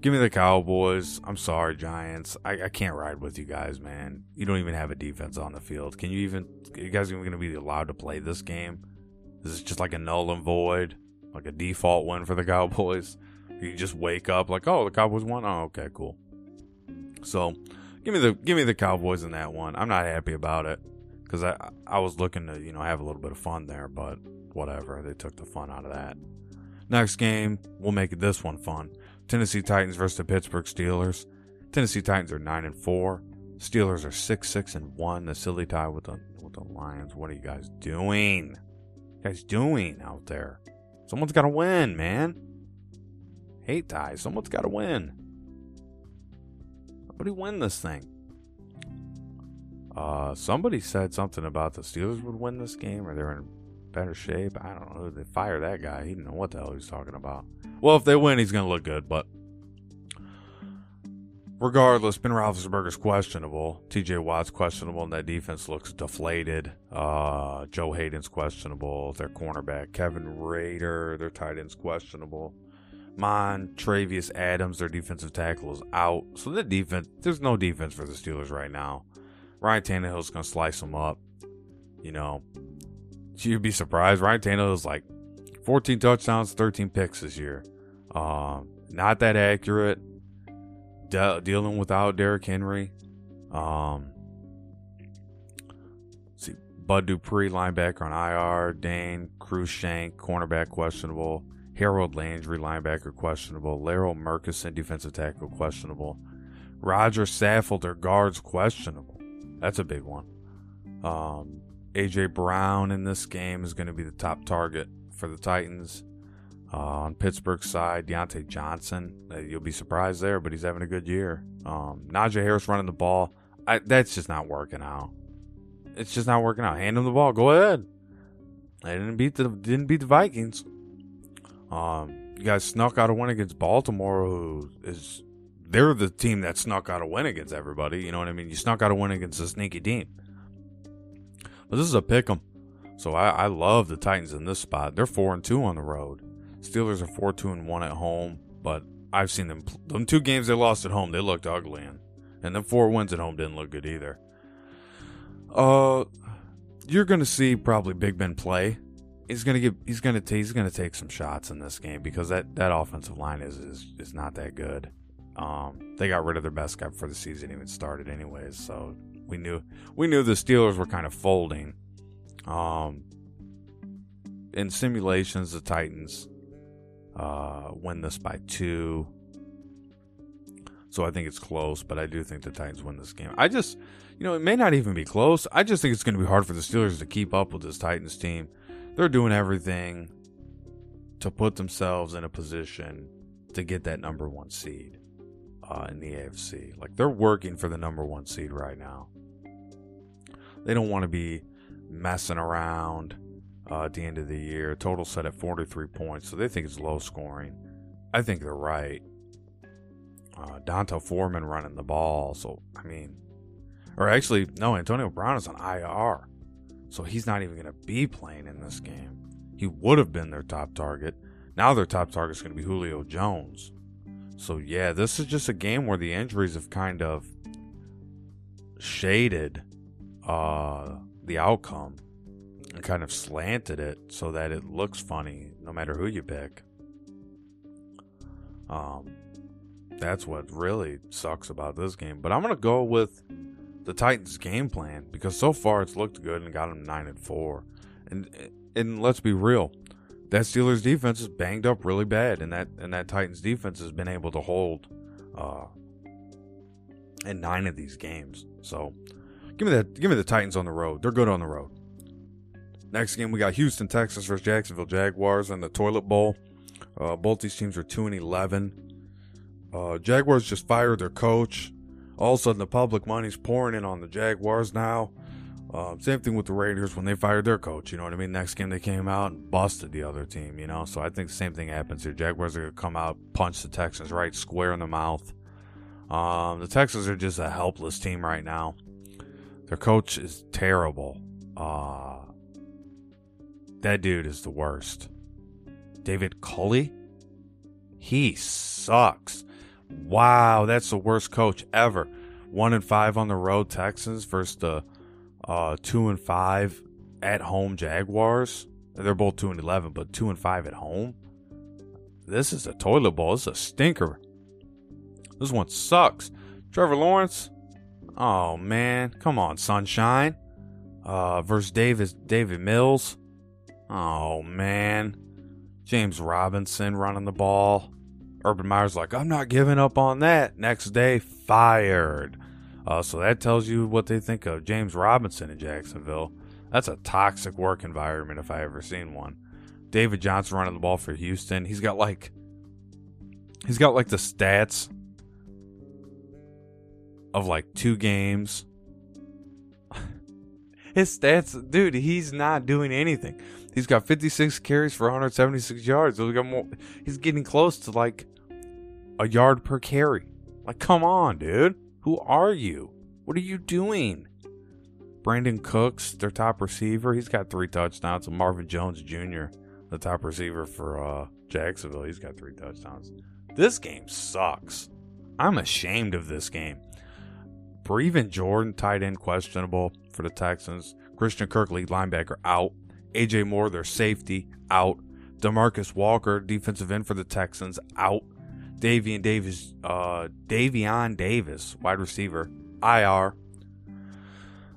give me the Cowboys. I'm sorry, Giants. I, I can't ride with you guys, man. You don't even have a defense on the field. Can you even? you guys even going to be allowed to play this game? This is just like a null and void, like a default win for the Cowboys. You just wake up like, oh, the Cowboys won. Oh, okay, cool. So, give me the give me the Cowboys in that one. I'm not happy about it because I I was looking to you know have a little bit of fun there, but whatever. They took the fun out of that. Next game, we'll make this one fun. Tennessee Titans versus the Pittsburgh Steelers. Tennessee Titans are nine and four. Steelers are six six and one. The silly tie with the with the Lions. What are you guys doing? You guys doing out there? Someone's got to win, man. Hate ties. Someone's got to win. Somebody win this thing. Uh, somebody said something about the Steelers would win this game or they're in better shape. I don't know. They fire that guy. He didn't know what the hell he was talking about. Well, if they win, he's going to look good, but regardless, Ben Roethlisberger's questionable. T.J. Watt's questionable, and that defense looks deflated. Uh, Joe Haden's questionable. Their cornerback Kevin Rader, their tight end's questionable. Montravius Adams, their defensive tackle, is out. So the defense, there's no defense for the Steelers right now. Ryan Tannehill's to slice them up. You know, you'd be surprised. Ryan Tannehill is like 14 touchdowns, 13 picks this year. Um, not that accurate. De- dealing without Derrick Henry. Um, see, Bud Dupree, linebacker on IR. Dane Cruikshank, cornerback, questionable. Harold Landry, linebacker, questionable. Larry Murchison, defensive tackle, questionable. Rodger Saffold, guards, questionable. That's a big one. Um, AJ Brown in this game is going to be the top target for the Titans. Uh, on Pittsburgh's side, Diontae Johnson, uh, you'll be surprised there, but he's having a good year. Um, Najee Harris running the ball, I, that's just not working out. It's just not working out. Hand him the ball. Go ahead. They didn't beat the didn't beat the Vikings. Um, you guys snuck out a win against Baltimore, who is they're the team that snuck out a win against everybody. You know what I mean? You snuck out a win against a sneaky team. But this is a pick 'em. So I, I love the Titans in this spot. They're four and two on the road. Steelers are four two and one at home, but I've seen them them two games they lost at home. They looked ugly, and and the four wins at home didn't look good either. Uh, you're gonna see probably Big Ben play. He's gonna get he's gonna t- he's gonna take some shots in this game because that that offensive line is is, is not that good. Um, they got rid of their best guy before the season even started, anyways. So we knew we knew the Steelers were kind of folding. Um, in simulations, the Titans uh, win this by two. So I think it's close, but I do think the Titans win this game. I just, you know, it may not even be close. I just think it's going to be hard for the Steelers to keep up with this Titans team. They're doing everything to put themselves in a position to get that number one seed uh, in the AFC. Like they're working for the number one seed right now. They don't want to be messing around uh, at the end of the year. Total set at 43 points, so they think it's low scoring. I think they're right. Uh, D'Onta Foreman running the ball, so I mean, or actually, no, Antonio Brown is on IR, so he's not even going to be playing in this game. He would have been their top target. Now their top target is going to be Julio Jones. So yeah, this is just a game where the injuries have kind of shaded uh, the outcome and kind of slanted it so that it looks funny no matter who you pick. Um, that's what really sucks about this game. But I'm gonna go with the Titans' game plan because so far it's looked good and got them nine and four. And and let's be real, that Steelers defense is banged up really bad, and that and that Titans defense has been able to hold uh, in nine of these games. So give me that. Give me the Titans on the road. They're good on the road. Next game we got Houston Texas versus Jacksonville Jaguars in the Toilet Bowl. Uh, both these teams are two and eleven. Uh, Jaguars just fired their coach. All of a sudden, the public money's pouring in on the Jaguars now. Uh, same thing with the Raiders when they fired their coach. You know what I mean? Next game they came out and busted the other team. You know, so I think the same thing happens here. Jaguars are gonna come out, punch the Texans right square in the mouth. Um, the Texans are just a helpless team right now. Their coach is terrible. Uh, that dude is the worst. David Culley, he sucks. Wow, that's the worst coach ever. One and five on the road Texans versus the uh, two and five at home Jaguars. They're both two and eleven, but two and five at home. This is a toilet bowl. This is a stinker. This one sucks. Trevor Lawrence. Oh man, come on, sunshine. Uh, versus Davis David Mills. Oh man, James Robinson running the ball. Urban Meyer's like, I'm not giving up on that. Next day, fired. Uh, so that tells you what they think of James Robinson in Jacksonville. That's a toxic work environment if I ever seen one. David Johnson running the ball for Houston. He's got like he's got like the stats of like two games. (laughs) His stats, dude, he's not doing anything. He's got 56 carries for 176 yards. So got more, he's getting close to like a yard per carry. Like, come on, dude. Who are you? What are you doing? Brandin Cooks, their top receiver, he's got three touchdowns. And Marvin Jones Jr., the top receiver for uh, Jacksonville, he's got three touchdowns. This game sucks. I'm ashamed of this game. Brevin Jordan, tight end, questionable for the Texans. Christian Kirk, lead linebacker, out. AJ Moore, their safety, out. Demarcus Walker, defensive end for the Texans, out. Davian Davis, uh, Davion Davis, wide receiver, IR,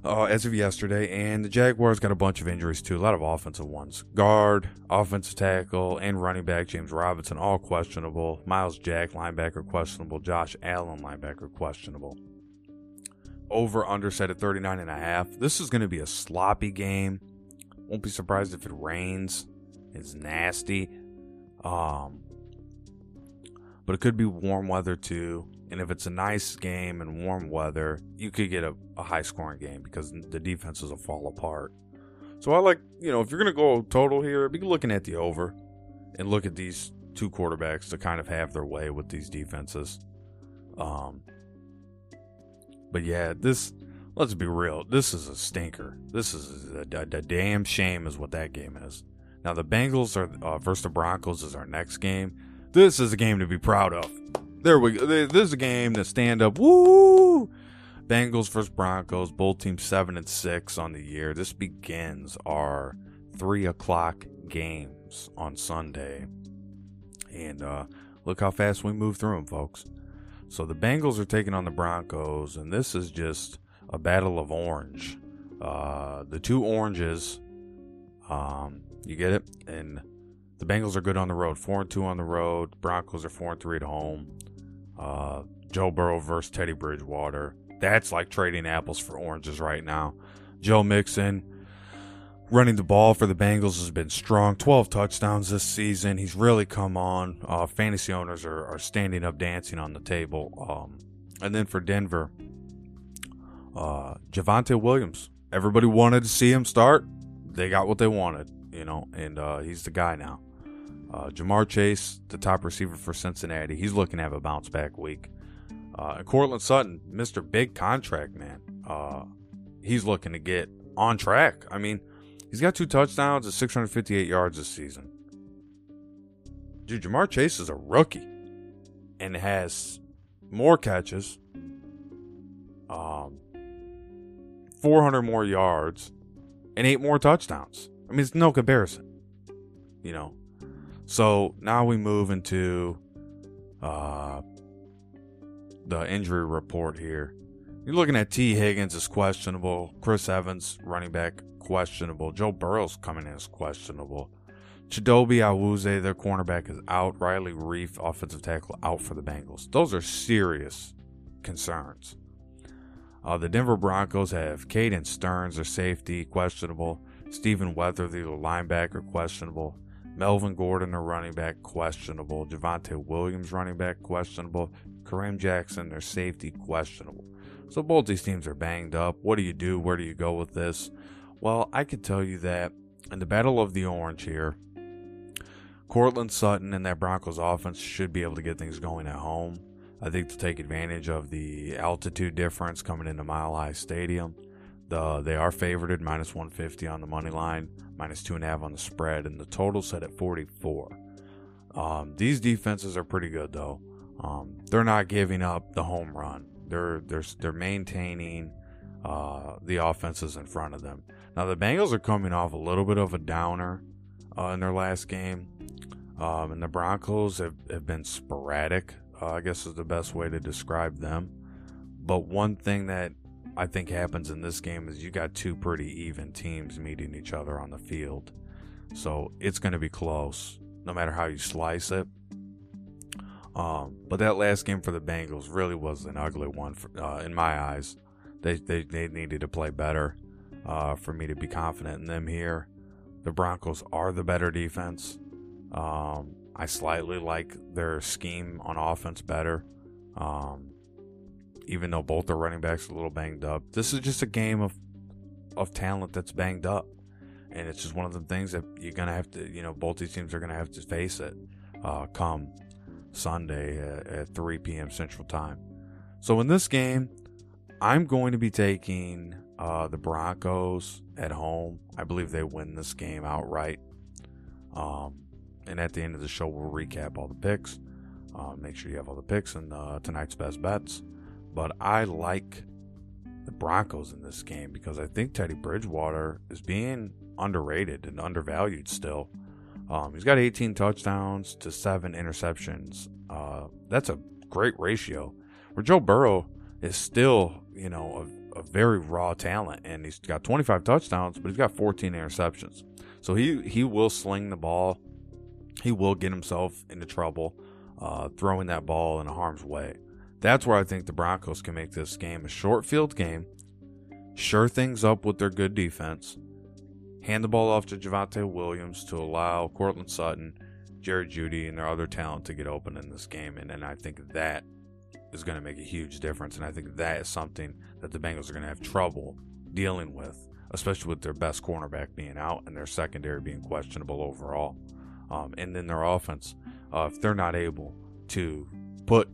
uh, as of yesterday. And the Jaguars got a bunch of injuries too, a lot of offensive ones. Guard, offensive tackle, and running back James Robinson, all questionable. Myles Jack, linebacker, questionable. Josh Allen, linebacker, questionable. Over under set at 39 and a half. This is going to be a sloppy game. Won't be surprised if it rains. It's nasty. Um, but it could be warm weather too. And if it's a nice game and warm weather, you could get a, a high scoring game because the defenses will fall apart. So I like, you know, if you're going to go total here, be looking at the over and look at these two quarterbacks to kind of have their way with these defenses. Um, but yeah, this let's be real. This is a stinker. This is a, a, a damn shame, is what that game is. Now the Bengals are uh, versus the Broncos is our next game. This is a game to be proud of. There we go. This is a game to stand up. Woo! Bengals versus Broncos. Both teams seven and six on the year. This begins our three o'clock games on Sunday, and uh, look how fast we move through them, folks. So the Bengals are taking on the Broncos, and this is just a battle of orange. Uh, the two oranges, um, you get it, and the Bengals are good on the road, four and two on the road. Broncos are four and three at home. Uh, Joe Burrow versus Teddy Bridgewater. That's like trading apples for oranges right now. Joe Mixon running the ball for the Bengals has been strong. 12 touchdowns this season. He's really come on. Uh, fantasy owners are, are standing up dancing on the table. Um, and then for Denver, uh, Javonte Williams. Everybody wanted to see him start. They got what they wanted, you know, and uh, he's the guy now. Uh, Ja'Marr Chase, the top receiver for Cincinnati, he's looking to have a bounce back week. Uh, and Courtland Sutton, Mr. Big Contract Man, uh, he's looking to get on track. I mean, he's got two touchdowns and 658 yards this season. Dude, Ja'Marr Chase is a rookie and has more catches, um, 400 more yards, and eight more touchdowns. I mean, it's no comparison. You know, so now we move into uh, the injury report here. You're looking at Tee Higgins is questionable. Chris Evans, running back, questionable. Joe Burrow's coming in as questionable. Chidobe Awuzie, their cornerback, is out. Riley Reiff, offensive tackle, out for the Bengals. Those are serious concerns. Uh, the Denver Broncos have Caden Sterns, their safety, questionable. Stephen Weatherly, the linebacker, questionable. Melvin Gordon, a running back, questionable. Javonte Williams, running back, questionable. Kareem Jackson, their safety, questionable. So both these teams are banged up. What do you do? Where do you go with this? Well, I could tell you that in the Battle of the Orange here, Courtland Sutton and that Broncos offense should be able to get things going at home. I think to take advantage of the altitude difference coming into Mile High Stadium. The, they are favored at minus 150 on the money line, minus two and a half on the spread, and the total set at 44. Um, these defenses are pretty good though. Um, they're not giving up the home run. They're they're they're maintaining uh, the offenses in front of them. Now the Bengals are coming off a little bit of a downer uh, in their last game, um, and the Broncos have, have been sporadic. Uh, I guess is the best way to describe them. But one thing that I think happens in this game is you got two pretty even teams meeting each other on the field. So it's going to be close no matter how you slice it. Um, but that last game for the Bengals really was an ugly one for, uh, in my eyes. They, they, they needed to play better uh, for me to be confident in them here. The Broncos are the better defense. Um, I slightly like their scheme on offense better. Um, even though both their running backs are a little banged up. This is just a game of of talent that's banged up, and it's just one of the things that you're gonna have to, you know, both these teams are gonna have to face it uh, come Sunday at, at 3 p.m. Central Time. So in this game, I'm going to be taking uh, the Broncos at home. I believe they win this game outright. Um, and at the end of the show, we'll recap all the picks. Uh, make sure you have all the picks and uh, tonight's best bets. But I like the Broncos in this game because I think Teddy Bridgewater is being underrated and undervalued still. Um, he's got 18 touchdowns to seven interceptions. Uh, that's a great ratio. Where Joe Burrow is still, you know, a, a, very raw talent, and he's got 25 touchdowns, but he's got 14 interceptions. So he he will sling the ball. He will get himself into trouble uh, throwing that ball in harm's way. That's where I think the Broncos can make this game a short field game, sure things up with their good defense, hand the ball off to Javonte Williams to allow Courtland Sutton, Jerry Jeudy, and their other talent to get open in this game. And, and I think that is going to make a huge difference. And I think that is something that the Bengals are going to have trouble dealing with, especially with their best cornerback being out and their secondary being questionable overall. Um, and then their offense, uh, if they're not able to put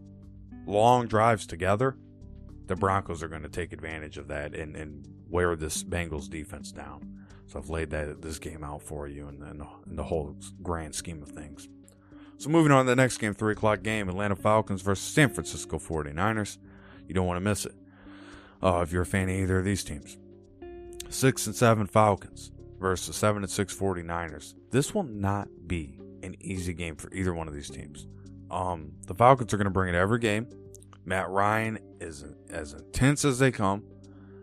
long drives together, the Broncos are going to take advantage of that and, and wear this Bengals defense down. So I've laid that this game out for you in, in, the, in the whole grand scheme of things. So moving on to the next game, 3 o'clock game, Atlanta Falcons versus San Francisco 49ers. You don't want to miss it uh, if you're a fan of either of these teams. 6 and 7 Falcons versus 7 and 6 49ers. This will not be an easy game for either one of these teams. Um, the Falcons are going to bring it every game. Matt Ryan is as intense as they come.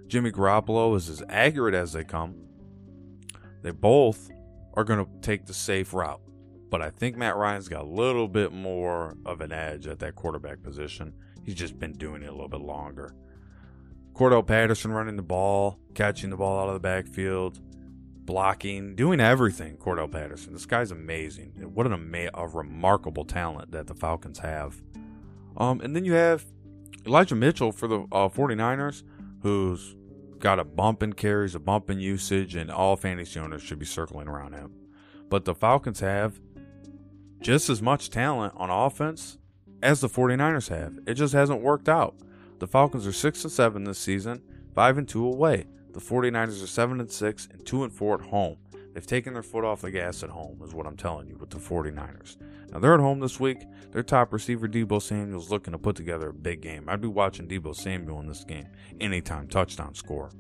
Jimmy Garoppolo is as accurate as they come. They both are going to take the safe route. But I think Matt Ryan's got a little bit more of an edge at that quarterback position. He's just been doing it a little bit longer. Cordarrelle Patterson running the ball, catching the ball out of the backfield, blocking, doing everything. Cordell Patterson. This guy's amazing. What an ama- a remarkable talent that the Falcons have. Um, and then you have Elijah Mitchell for the uh, 49ers, who's got a bump in carries, a bump in usage, and all fantasy owners should be circling around him. But the Falcons have just as much talent on offense as the 49ers have. It just hasn't worked out. The Falcons are 6 and 7 this season, 5 and 2 away. The 49ers are 7 and 6 and 2 and 4 at home. They've taken their foot off the gas at home, is what I'm telling you with the 49ers. Now they're at home this week. Their top receiver, Deebo Samuel's looking to put together a big game. I'd be watching Deebo Samuel in this game. Anytime touchdown score.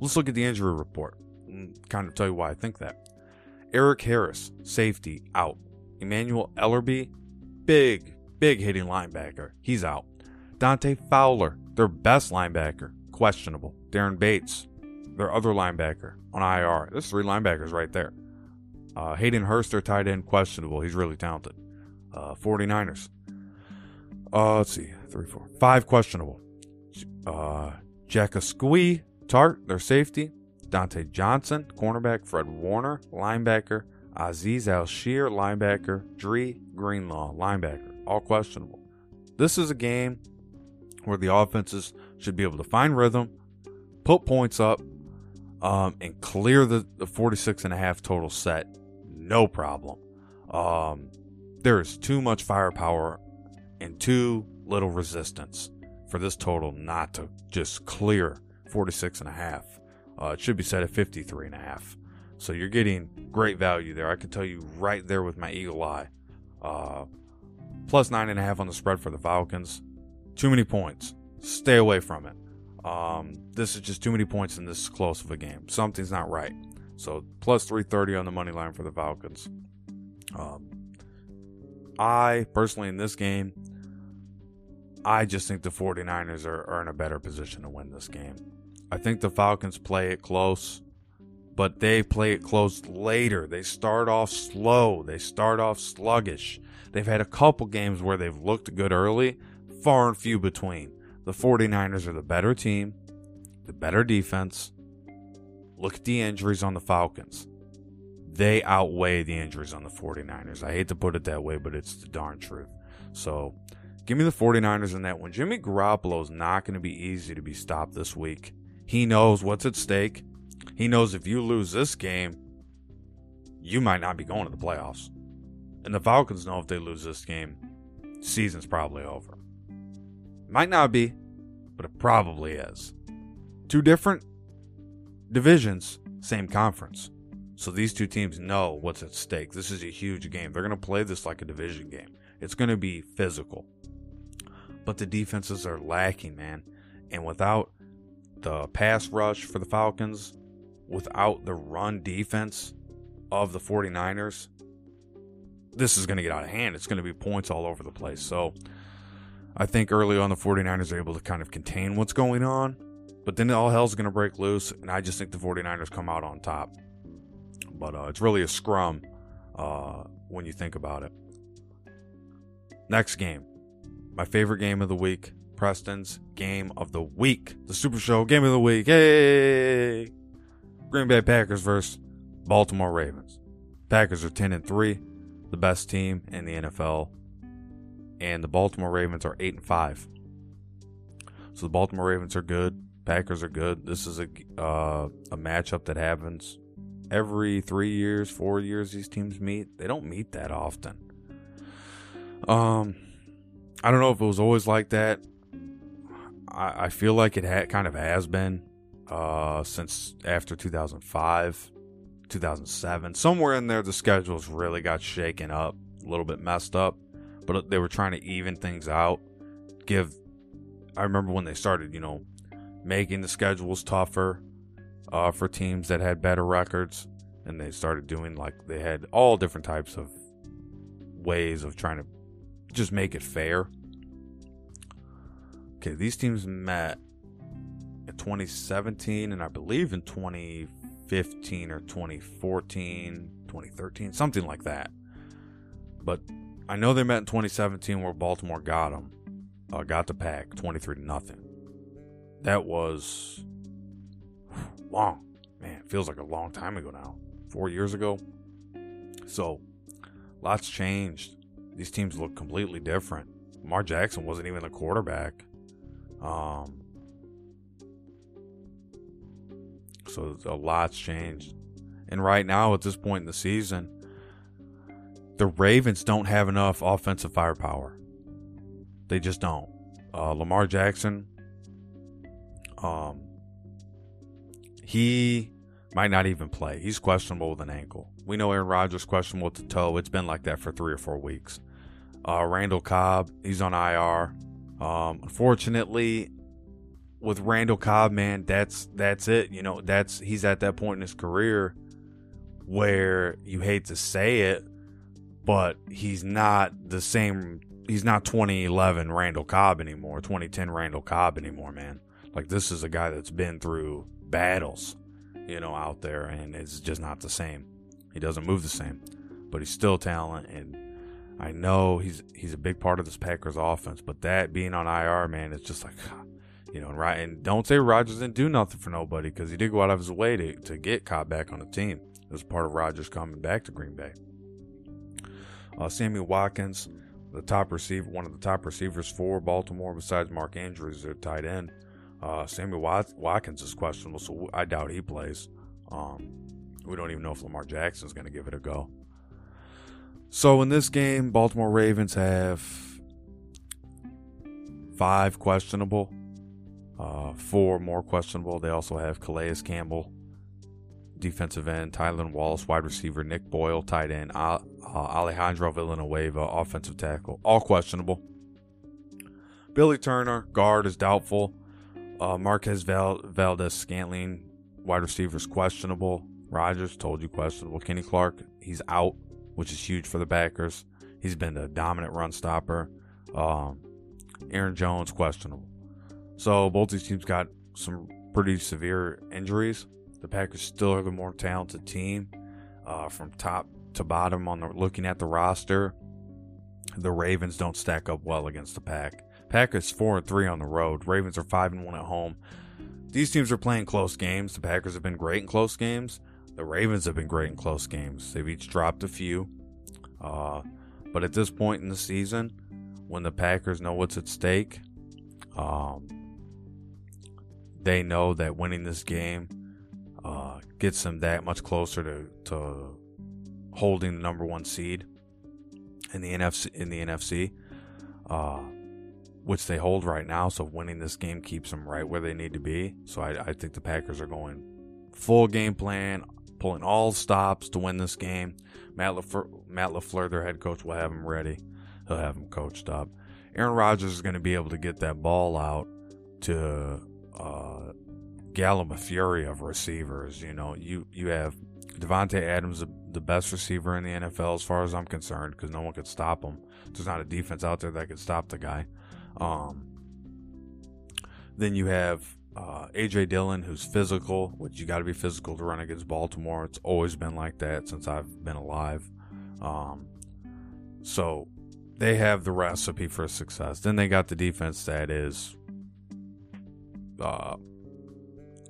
Let's look at the injury report kind of tell you why I think that. Erik Harris, safety, out. Emmanuel Ellerbe, big, big hitting linebacker. He's out. Dante Fowler, their best linebacker, questionable. Daren Bates, their other linebacker, on IR. There's three linebackers right there. Uh, Hayden Hurst, their tight end, questionable. He's really talented. Uh, 49ers. Uh, let's see. Three, four, five questionable. Uh, Jaquiski Tartt, their safety. Dontae Johnson, cornerback. Fred Warner, linebacker. Azeez Al-Shaair, linebacker. Dre Greenlaw, linebacker. All questionable. This is a game where the offenses should be able to find rhythm, put points up, um, and clear the, the 46 and a half total set. No problem. Um, there is too much firepower and too little resistance for this total not to just clear 46 and a half. Uh, it should be set at 53 and a half. So you're getting great value there. I can tell you right there with my eagle eye. Uh, plus nine and a half on the spread for the Falcons. Too many points. Stay away from it. Um, this is just too many points in this close of a game. Something's not right. So plus 330 on the money line for the Falcons. Um, I personally in this game, I just think the 49ers are, are in a better position to win this game. I think the Falcons play it close, but they play it close later. They start off slow, they start off sluggish. They've had a couple games where they've looked good early, far and few between. The 49ers are the better team, the better defense. Look at the injuries on the Falcons. They outweigh the injuries on the 49ers. I hate to put it that way, but it's the darn truth. So, give me the 49ers in that one. Jimmy Garoppolo is not going to be easy to be stopped this week. He knows what's at stake. He knows if you lose this game, you might not be going to the playoffs. And the Falcons know if they lose this game, season's probably over. Might not be, but it probably is. Two different divisions, same conference. So these two teams know what's at stake. This is a huge game. They're going to play this like a division game. It's going to be physical. But the defenses are lacking, man. And without the pass rush for the Falcons, without the run defense of the 49ers, this is going to get out of hand. It's going to be points all over the place. So I think early on the 49ers are able to kind of contain what's going on, but then all hell's going to break loose, and I just think the 49ers come out on top. But uh, it's really a scrum uh, when you think about it. Next game, my favorite game of the week, Preston's game of the week, the Super Show game of the week. Hey, Green Bay Packers versus Baltimore Ravens. Packers are 10 and 3, the best team in the NFL, and the Baltimore Ravens are 8 and 5. So the Baltimore Ravens are good, Packers are good. This is a uh, a matchup that happens every 3 years, 4 years these teams meet. They don't meet that often. Um I don't know if it was always like that. I, I feel like it ha- kind of has been uh, since after 2005, 2007. Somewhere in there, the schedules really got shaken up, a little bit messed up, but they were trying to even things out. Give, I remember when they started, you know, making the schedules tougher uh, for teams that had better records, and they started doing like they had all different types of ways of trying to just make it fair. Okay, these teams met in 2017 and I believe in 2015 or 2014, 2013, something like that. But I know they met in 2017 where Baltimore got them, uh, got the pack 23 to nothing. That was long. Man, feels like a long time ago now. Four years ago. So, lots changed. These teams look completely different. Lamar Jackson wasn't even the quarterback. Um, so a lot's changed. And right now, at this point in the season, the Ravens don't have enough offensive firepower. They just don't. Uh, Lamar Jackson, um, he might not even play. He's questionable with an ankle. We know Aaron Rodgers questionable with the toe. It's been like that for three or four weeks. Uh, Randall Cobb, he's on IR. Um, unfortunately, with Randall Cobb, man, that's that's it. You know, that's he's at that point in his career where you hate to say it, but he's not the same. He's not 2011 Randall Cobb anymore, 2010 Randall Cobb anymore, man. Like this is a guy that's been through battles, you know, out there, and it's just not the same. He doesn't move the same, but he's still talent, and I know he's he's a big part of this Packers offense. But that being on IR, man, it's just like, (sighs) you know, right. And don't say Rodgers didn't do nothing for nobody because he did go out of his way to to get Cobb back on the team. It was part of Rodgers coming back to Green Bay. Uh, Sammy Watkins, the top receiver, one of the top receivers for Baltimore, besides Mark Andrews, their tight end. Uh, Sammy Watkins is questionable, so I doubt he plays. Um, we don't even know if Lamar Jackson is going to give it a go. So in this game, Baltimore Ravens have five questionable, uh, four more questionable. They also have Calais Campbell, defensive end, Tylan Wallace, wide receiver, Nick Boyle, tight end, uh, Alejandro Villanueva, offensive tackle, all questionable. Billy Turner, guard, is doubtful. Uh, Marquez Val- Valdes Scantling, wide receivers questionable. Rodgers told you questionable. Kenny Clark, he's out, which is huge for the Packers. He's been a dominant run stopper. Um, Aaron Jones questionable. So both these teams got some pretty severe injuries. The Packers still are the more talented team uh, from top to bottom on the looking at the roster. The Ravens don't stack up well against the Pack. Packers four and three on the road. Ravens are five and one at home. These teams are playing close games. The Packers have been great in close games. The Ravens have been great in close games. They've each dropped a few. Uh, but at this point in the season, when the Packers know what's at stake, um, they know that winning this game gets them that much closer to, to holding the number one seed in the NFC. In the NFC, uh, which they hold right now. So winning this game keeps them right where they need to be. So I, I think the Packers are going full game plan, pulling all stops to win this game. Matt LaFleur, Matt LaFleur, their head coach, will have them ready. He'll have them coached up. Aaron Rodgers is going to be able to get that ball out to uh, Fury of receivers. You know, you you have Davante Adams, the best receiver in the NFL as far as I'm concerned, because no one could stop him. There's not a defense out there that could stop the guy. Um, then you have uh, AJ Dillon, who's physical, which you got to be physical to run against Baltimore. It's always been like that since I've been alive. Um, so they have the recipe for success. Then they got the defense that is uh,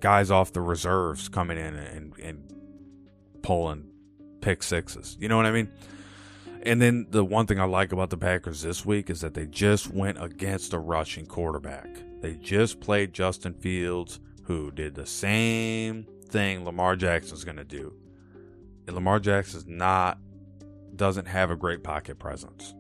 guys off the reserves coming in and, and pulling pick sixes. You know what I mean? And then the one thing I like about the Packers this week is that they just went against a rushing quarterback. They just played Justin Fields, who did the same thing Lamar Jackson's going to do. And Lamar Jackson's not doesn't have a great pocket presence.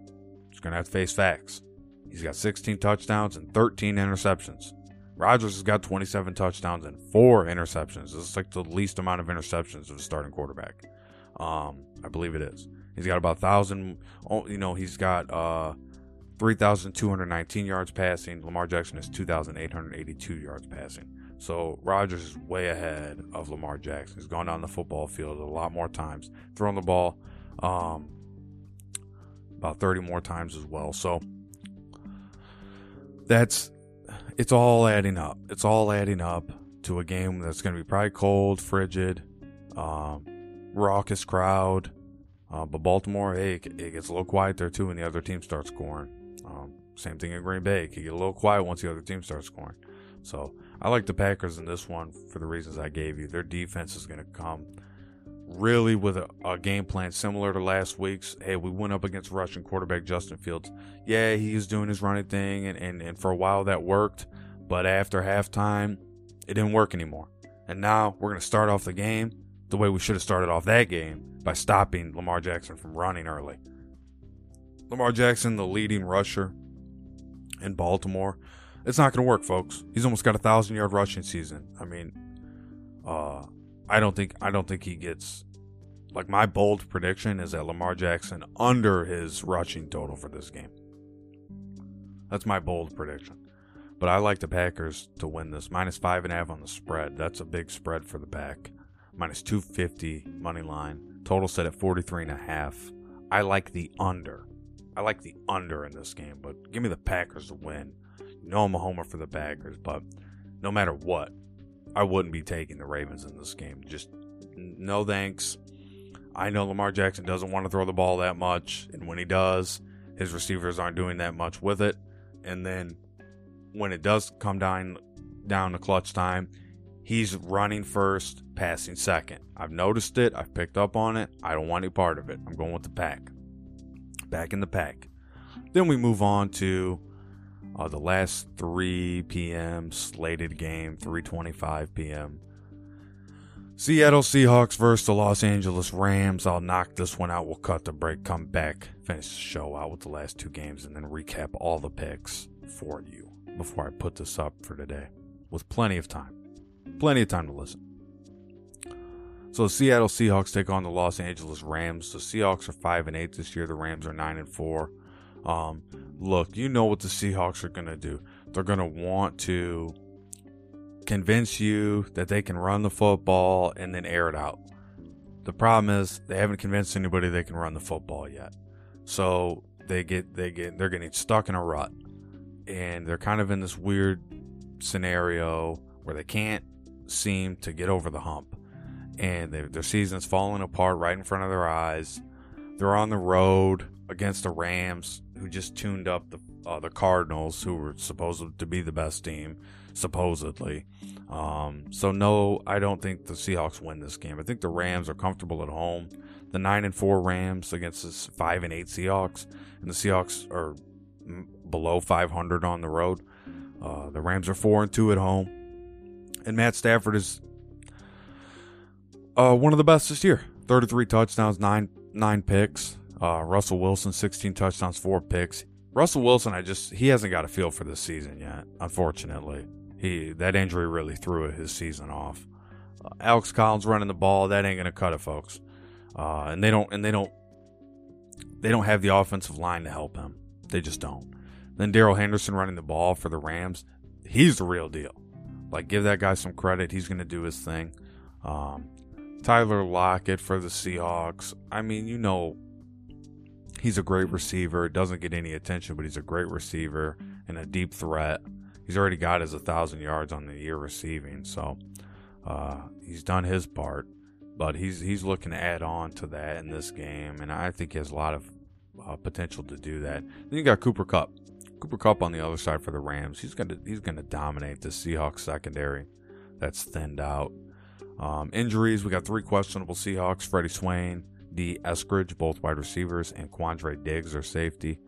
He's going to have to face facts. He's got 16 touchdowns and 13 interceptions. Rodgers has got 27 touchdowns and four interceptions. This is like the least amount of interceptions of a starting quarterback. Um, I believe it is. He's got about thousand. Oh, you know, he's got uh, 3,219 yards passing. Lamar Jackson is 2,882 yards passing. So Rodgers is way ahead of Lamar Jackson. He's gone down the football field a lot more times, thrown the ball um, about 30 more times as well. So that's it's all adding up. It's all adding up to a game that's going to be probably cold, frigid, um, raucous crowd. Uh, but Baltimore, hey, it gets a little quiet there too when the other team starts scoring. Um, same thing in Green Bay. It can get a little quiet once the other team starts scoring. So I like the Packers in this one for the reasons I gave you. Their defense is going to come really with a, a, game plan similar to last week's. Hey, we went up against Russian quarterback Justin Fields. Yeah, he he's doing his running thing, and, and, and for a while that worked. But after halftime, it didn't work anymore. And now we're going to start off the game the way we should have started off that game by stopping Lamar Jackson from running early. Lamar Jackson, the leading rusher in Baltimore. It's not going to work, folks. He's almost got a thousand yard rushing season. I mean, uh, I don't think I don't think he gets like my bold prediction is that Lamar Jackson under his rushing total for this game. That's my bold prediction. But I like the Packers to win this. Minus five and a half on the spread. That's a big spread for the pack. Minus 250 money line. Total set at 43 and a half. I like the under. I like the under in this game, but give me the Packers to win. You know I'm a homer for the Packers, but no matter what, I wouldn't be taking the Ravens in this game. Just no thanks. I know Lamar Jackson doesn't want to throw the ball that much, and when he does, his receivers aren't doing that much with it. And then when it does come down down to clutch time, he's running first, passing second. I've noticed it. I've picked up on it. I don't want any part of it. I'm going with the pack. Back in the pack. Then we move on to uh, the last 3 p.m. slated game, 3:25 p.m. Seattle Seahawks versus the Los Angeles Rams. I'll knock this one out. We'll cut the break, come back, finish the show out with the last two games, and then recap all the picks for you before I put this up for today with plenty of time. Plenty of time to listen. So Seattle Seahawks take on the Los Angeles Rams. The Seahawks are 5 and 8 this year, the Rams are 9 and 4. Um, look, you know what the Seahawks are going to do. They're going to want to convince you that they can run the football and then air it out. The problem is they haven't convinced anybody they can run the football yet. So they get they get they're getting stuck in a rut. And they're kind of in this weird scenario where they can't seem to get over the hump. And their season's falling apart right in front of their eyes. They're on the road against the Rams, who just tuned up the uh, the Cardinals, who were supposed to be the best team, supposedly. Um, so no, I don't think the Seahawks win this game. I think the Rams are comfortable at home. The nine and four Rams against the five and eight Seahawks, and the Seahawks are below 500 on the road. Uh, the Rams are four and two at home, and Matt Stafford is uh, one of the best this year. 33 touchdowns, nine nine picks. Uh, Russell Wilson, 16 touchdowns, four picks. Russell Wilson, I just he hasn't got a feel for this season yet. Unfortunately, he that injury really threw his season off. Uh, Alex Collins running the ball, that ain't gonna cut it, folks. Uh, and they don't and they don't they don't have the offensive line to help him. They just don't. Then Darrell Henderson running the ball for the Rams, he's the real deal. Like give that guy some credit. He's gonna do his thing. Um, Tyler Lockett for the Seahawks. I mean, you know He's a great receiver. Doesn't get any attention, but he's a great receiver and a deep threat. He's already got his 1,000 yards on the year receiving, so uh, he's done his part. But he's he's looking to add on to that in this game, and I think he has a lot of uh, potential to do that. Then you got Cooper Kupp. Cooper Kupp on the other side for the Rams. He's gonna he's gonna dominate the Seahawks secondary. That's thinned out. Um, injuries. We got three questionable Seahawks. Freddie Swain, Dee Eskridge, both wide receivers, and Quandre Diggs are safety.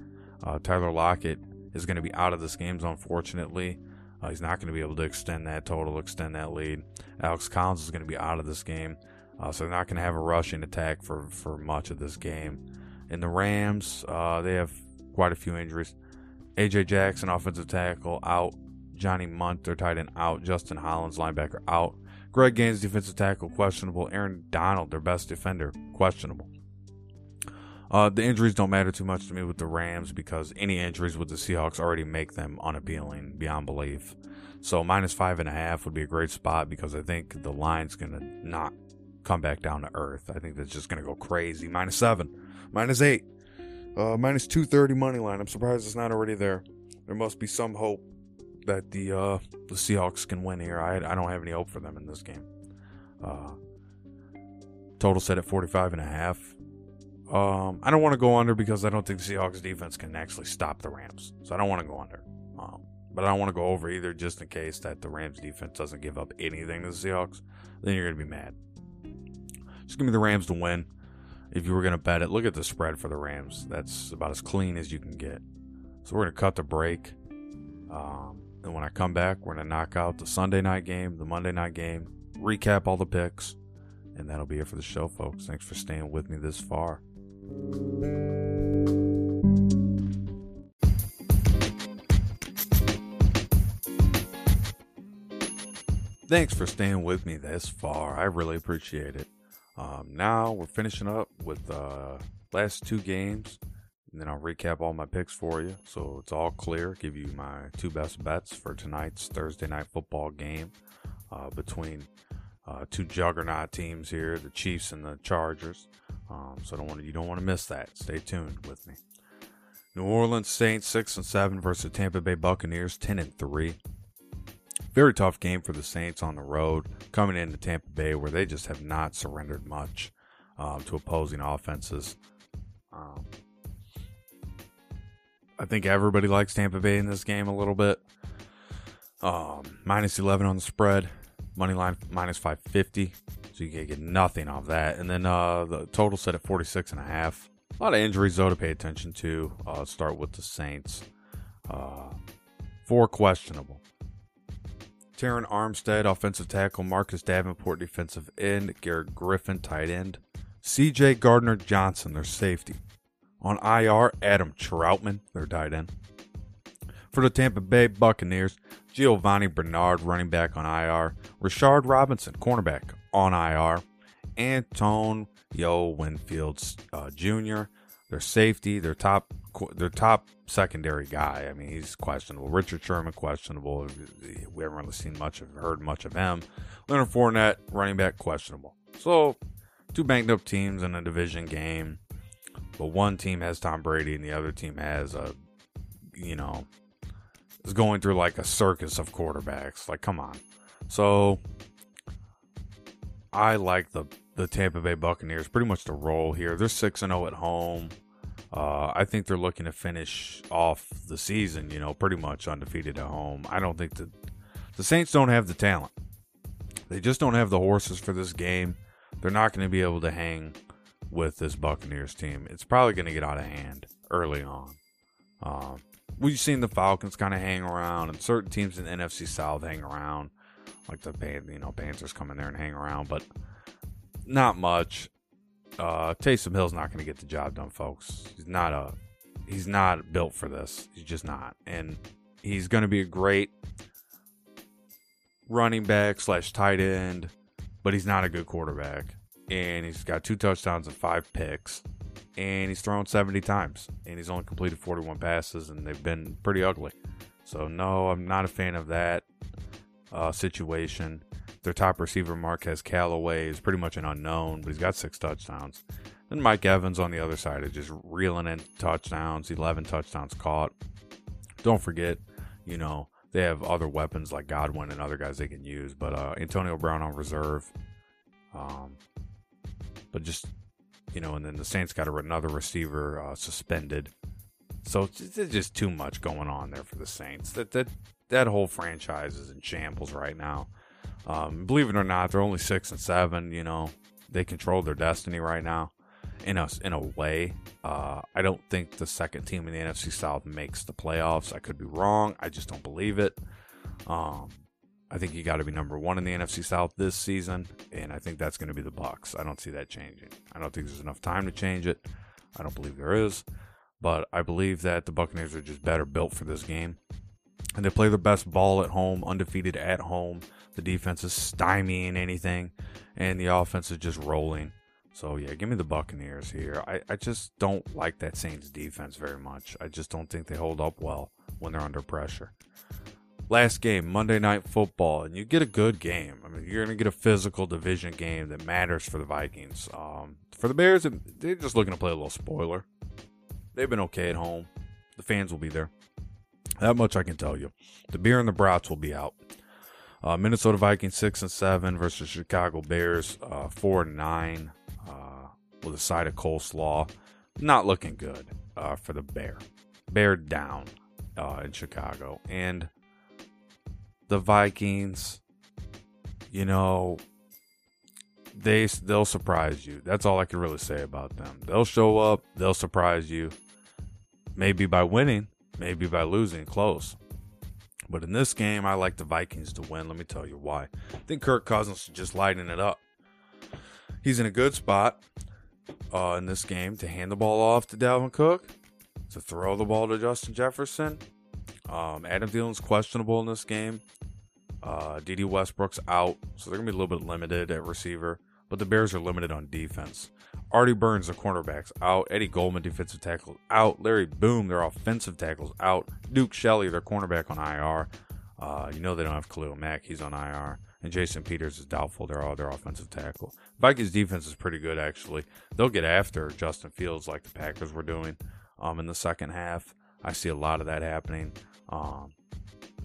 Uh, Tyler Lockett is going to be out of this game, unfortunately. Uh, he's not going to be able to extend that total, extend that lead. Alex Collins is going to be out of this game, uh, so they're not going to have a rushing attack for, for much of this game. In the Rams, uh, they have quite a few injuries. AJ Jackson, offensive tackle, out. Johnny Mundt, their tight end, out. Justin Hollins, linebacker, out. Greg Gaines, defensive tackle, questionable. Aaron Donald, their best defender, questionable. Uh, the injuries don't matter too much to me with the Rams because any injuries with the Seahawks already make them unappealing beyond belief. So minus five and a half would be a great spot because I think the line's gonna not come back down to earth. I think that's just gonna go crazy. Minus seven, minus eight, uh, minus two thirty money line. I'm surprised it's not already there. There must be some hope that the uh, the Seahawks can win here. I I don't have any hope for them in this game. Uh, total set at 45 and a half. Um, I don't want to go under because I don't think the Seahawks defense can actually stop the Rams. So I don't want to go under. Um, but I don't want to go over either just in case that the Rams defense doesn't give up anything to the Seahawks. Then you're going to be mad. Just give me the Rams to win. If you were going to bet it, look at the spread for the Rams. That's about as clean as you can get. So we're going to cut the break. Um, and when I come back, we're going to knock out the Sunday night game, the Monday night game, recap all the picks, and that'll be it for the show, folks. Thanks for staying with me this far. Thanks for staying with me this far. I really appreciate it. Um, now we're finishing up with the uh, last two games, and then I'll recap all my picks for you. So it's all clear. Give you my two best bets for tonight's Thursday night football game uh, between uh, two juggernaut teams here, the Chiefs and the Chargers. Um, so don't want you don't want to miss that. Stay tuned with me. New Orleans Saints six and seven versus Tampa Bay Buccaneers ten and three. Very tough game for the Saints on the road, coming into Tampa Bay where they just have not surrendered much um, to opposing offenses. Um, I think everybody likes Tampa Bay in this game a little bit. Um, minus 11 on the spread, money line minus 550, so you can get nothing off that. And then uh, the total set at 46 and a half. A lot of injuries though to pay attention to. Uh, start with the Saints. Uh, four questionable. Terron Armstead, offensive tackle. Marcus Davenport, defensive end. Garrett Griffin, tight end. C.J. Gardner Johnson, their safety. On IR, Adam Trautman, their tight end. For the Tampa Bay Buccaneers, Giovani Bernard, running back on IR. Rashard Robinson, cornerback on IR. Antonio Winfield uh, Jr., their safety, their top, their top secondary guy. I mean, he's questionable. Richard Sherman questionable. We haven't really seen much of, heard much of him. Leonard Fournette, running back, questionable. So, two banged up teams in a division game, but one team has Tom Brady and the other team has a, you know, is going through like a circus of quarterbacks. Like, come on. So, I like the the Tampa Bay Buccaneers pretty much the roll here. They're six and zero at home. Uh, I think they're looking to finish off the season, you know, pretty much undefeated at home. I don't think that the Saints don't have the talent. They just don't have the horses for this game. They're not going to be able to hang with this Buccaneers team. It's probably going to get out of hand early on. Um, we've seen the Falcons kind of hang around, and certain teams in NFC South hang around, like the you know Panthers come in there and hang around, but not much uh, Taysom Hill's not going to get the job done, folks. He's not a he's not built for this. He's just not, and he's going to be a great running back slash tight end, but he's not a good quarterback. And he's got two touchdowns and five picks, and he's thrown 70 times, and he's only completed 41 passes, and they've been pretty ugly. So no, I'm not a fan of that uh, situation. Their top receiver, Marquez Callaway, is pretty much an unknown, but he's got six touchdowns. Then Mike Evans on the other side is just reeling in touchdowns, 11 touchdowns caught. Don't forget, you know, they have other weapons like Godwin and other guys they can use, but uh, Antonio Brown on reserve. Um, but just, you know, and then the Saints got another receiver uh, suspended. So it's just too much going on there for the Saints. That that that whole franchise is in shambles right now. Um, believe it or not, they're only six and seven. You know, they control their destiny right now. In a in a way, uh, I don't think the second team in the NFC South makes the playoffs. I could be wrong. I just don't believe it. Um, I think you got to be number one in the NFC South this season, and I think that's going to be the Bucks. I don't see that changing. I don't think there's enough time to change it. I don't believe there is, but I believe that the Buccaneers are just better built for this game. and they play their best ball at home, undefeated at home. The defense is stymieing anything, and the offense is just rolling. So yeah, give me the Buccaneers here. I, I just don't like that Saints defense very much. I just don't think they hold up well when they're under pressure. Last game, Monday Night Football, and you get a good game. I mean, you're going to get a physical division game that matters for the Vikings. Um, for the Bears, they're just looking to play a little spoiler. They've been okay at home. The fans will be there. That much I can tell you. The beer and the brats will be out. Uh, Minnesota Vikings six and seven versus Chicago Bears uh, four and nine with a side of coleslaw. Not looking good uh, for the Bear. Bear down uh, in Chicago. And the Vikings, you know, they they'll surprise you. That's all I can really say about them. They'll show up, they'll surprise you. Maybe by winning, maybe by losing close. But in this game, I like the Vikings to win. Let me tell you why. I think Kirk Cousins is just lighting it up. He's in a good spot uh, in this game to hand the ball off to Dalvin Cook, to throw the ball to Justin Jefferson. Um, Adam Thielen's questionable in this game. Uh, Dede Westbrook's out, so they're gonna be a little bit limited at receiver. But the Bears are limited on defense. Artie Burns, the cornerbacks, out. Eddie Goldman, defensive tackle, out. Larry Borom, their offensive tackles, out. Duke Shelley, their cornerback, on IR. Uh, you know they don't have Khalil Mack; he's on IR and Jason Peters is doubtful. They're all their offensive tackle. Vikings defense is pretty good actually. They'll get after Justin Fields like the Packers were doing um, in the second half. I see a lot of that happening. Um,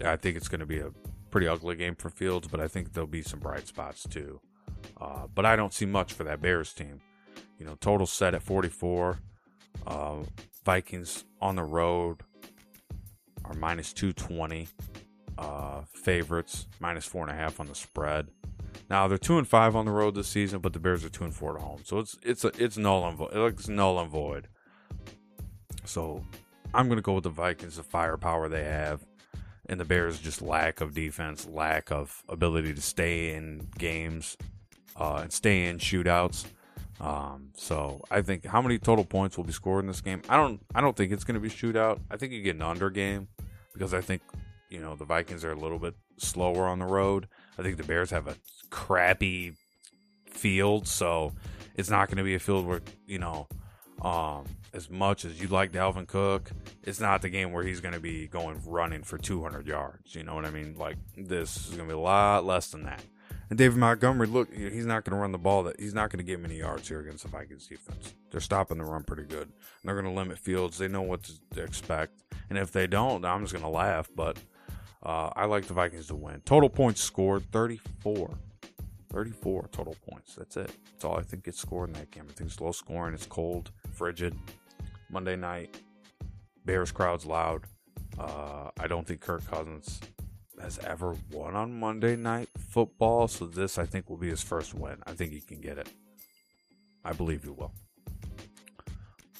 I think it's going to be a pretty ugly game for Fields, but I think there'll be some bright spots too. Uh, but I don't see much for that Bears team. You know, total set at 44. Uh, Vikings on the road are minus 220 uh, favorites, minus four and a half on the spread. Now they're two and five on the road this season, but the Bears are two and four at home, so it's it's a, it's null and void. It's null and void. So I'm gonna go with the Vikings, the firepower they have, and the Bears just lack of defense, lack of ability to stay in games, uh, and stay in shootouts. Um, so I think how many total points will be scored in this game? I don't I don't think it's gonna be shootout. I think you get an under game because I think you know the Vikings are a little bit slower on the road. I think the Bears have a crappy field, so it's not going to be a field where you know um, as much as you like Dalvin Cook, it's not the game where he's going to be going running for 200 yards. You know what I mean? Like this is going to be a lot less than that. And David Montgomery, look, he's not going to run the ball. That he's not going to get many yards here against the Vikings defense. They're stopping the run pretty good. And they're going to limit Fields. They know what to expect. And if they don't, I'm just going to laugh. But uh, I like the Vikings to win. Total points scored 34. 34 total points. That's it. That's all I think gets scored in that game. I think it's low scoring. It's cold, frigid. Monday night. Bears crowd's loud. Uh, I don't think Kirk Cousins has ever won on Monday night football, so this I think will be his first win. I think he can get it. I believe he will.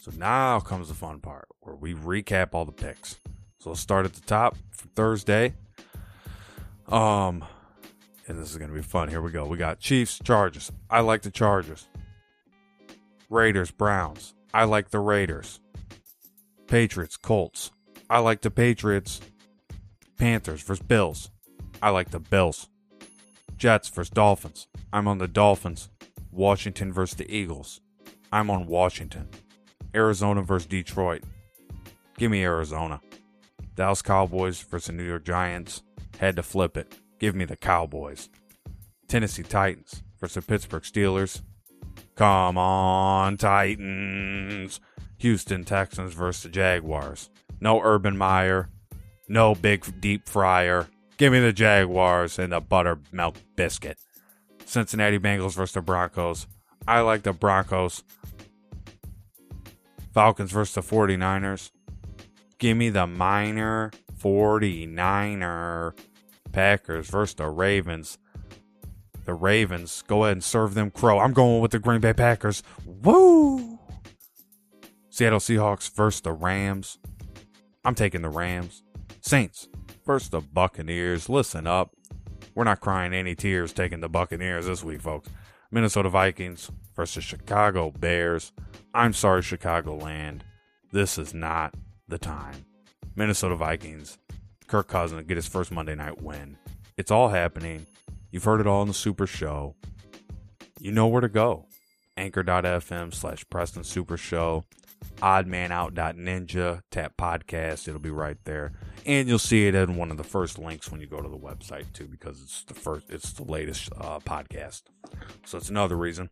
So now comes the fun part where we recap all the picks. So let's start at the top for Thursday. Um, and this is to be fun. Here we go. We got Chiefs, Chargers. I like the Chargers. Raiders, Browns. I like the Raiders. Patriots, Colts. I like the Patriots. Panthers versus Bills. I like the Bills. Jets versus Dolphins. I'm on the Dolphins. Washington versus the Eagles. I'm on Washington. Arizona versus Detroit. Give me Arizona. Dallas Cowboys versus New York Giants. Had to flip it. Give me the Cowboys. Tennessee Titans versus Pittsburgh Steelers. Come on, Titans. Houston Texans versus the Jaguars. No Urban Meyer. No big deep fryer. Give me the Jaguars and the buttermilk biscuit. Cincinnati Bengals versus the Broncos. I like the Broncos. Falcons versus the 49ers. Give me the minor 49er Packers versus the Ravens. The Ravens, go ahead and serve them crow. I'm going with the Green Bay Packers. Woo! Seattle Seahawks versus the Rams. I'm taking the Rams. Saints versus the Buccaneers. Listen up. We're not crying any tears taking the Buccaneers this week, folks. Minnesota Vikings versus Chicago Bears. I'm sorry, Chicagoland. This is not the time. Minnesota Vikings Kirk Cousins get his first Monday night win. It's all happening. You've heard it all in the Super Show. You know where to go. Anchor.fm slash Preston Super Show. Oddmanout.ninja. Tap podcast. It'll be right there. And you'll see it in one of the first links when you go to the website too, because it's the first, it's the latest uh, podcast. So it's another reason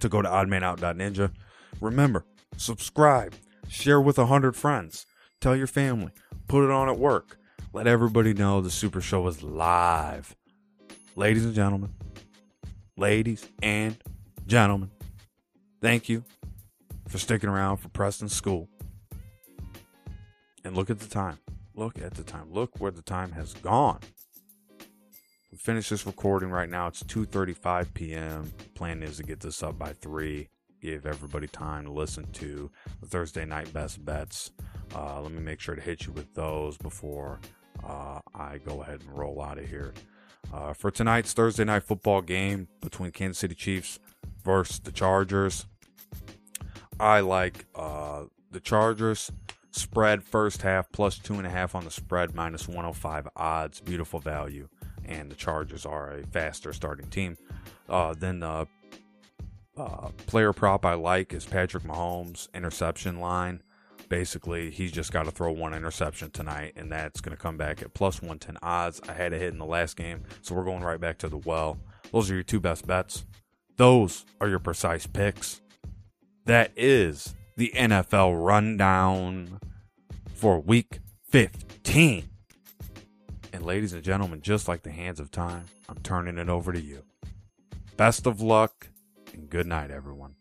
to go to oddmanout.ninja. Remember, subscribe, share with a hundred friends, tell your family, put it on at work. Let everybody know the Super Show is live. Ladies and gentlemen, ladies and gentlemen, thank you for sticking around for Preston School. And look at the time. Look at the time. Look where the time has gone. We finished this recording right now. It's 2:35 p.m. Plan is to get this up by 3. Give everybody time to listen to the Thursday night best bets. Uh, let me make sure to hit you with those before uh, I go ahead and roll out of here. Uh, for tonight's Thursday night football game between Kansas City Chiefs versus the Chargers, I like uh, the Chargers spread first half plus two and a half on the spread minus 105 odds. Beautiful value. And the Chargers are a faster starting team. Uh, then the uh, player prop I like is Patrick Mahomes interception line. Basically, he's just got to throw one interception tonight, and that's going to come back at plus 110 odds. I had a hit in the last game, so we're going right back to the well. Those are your two best bets. Those are your precise picks. That is the NFL rundown for week 15. And ladies and gentlemen, just like the hands of time, I'm turning it over to you. Best of luck and good night, everyone.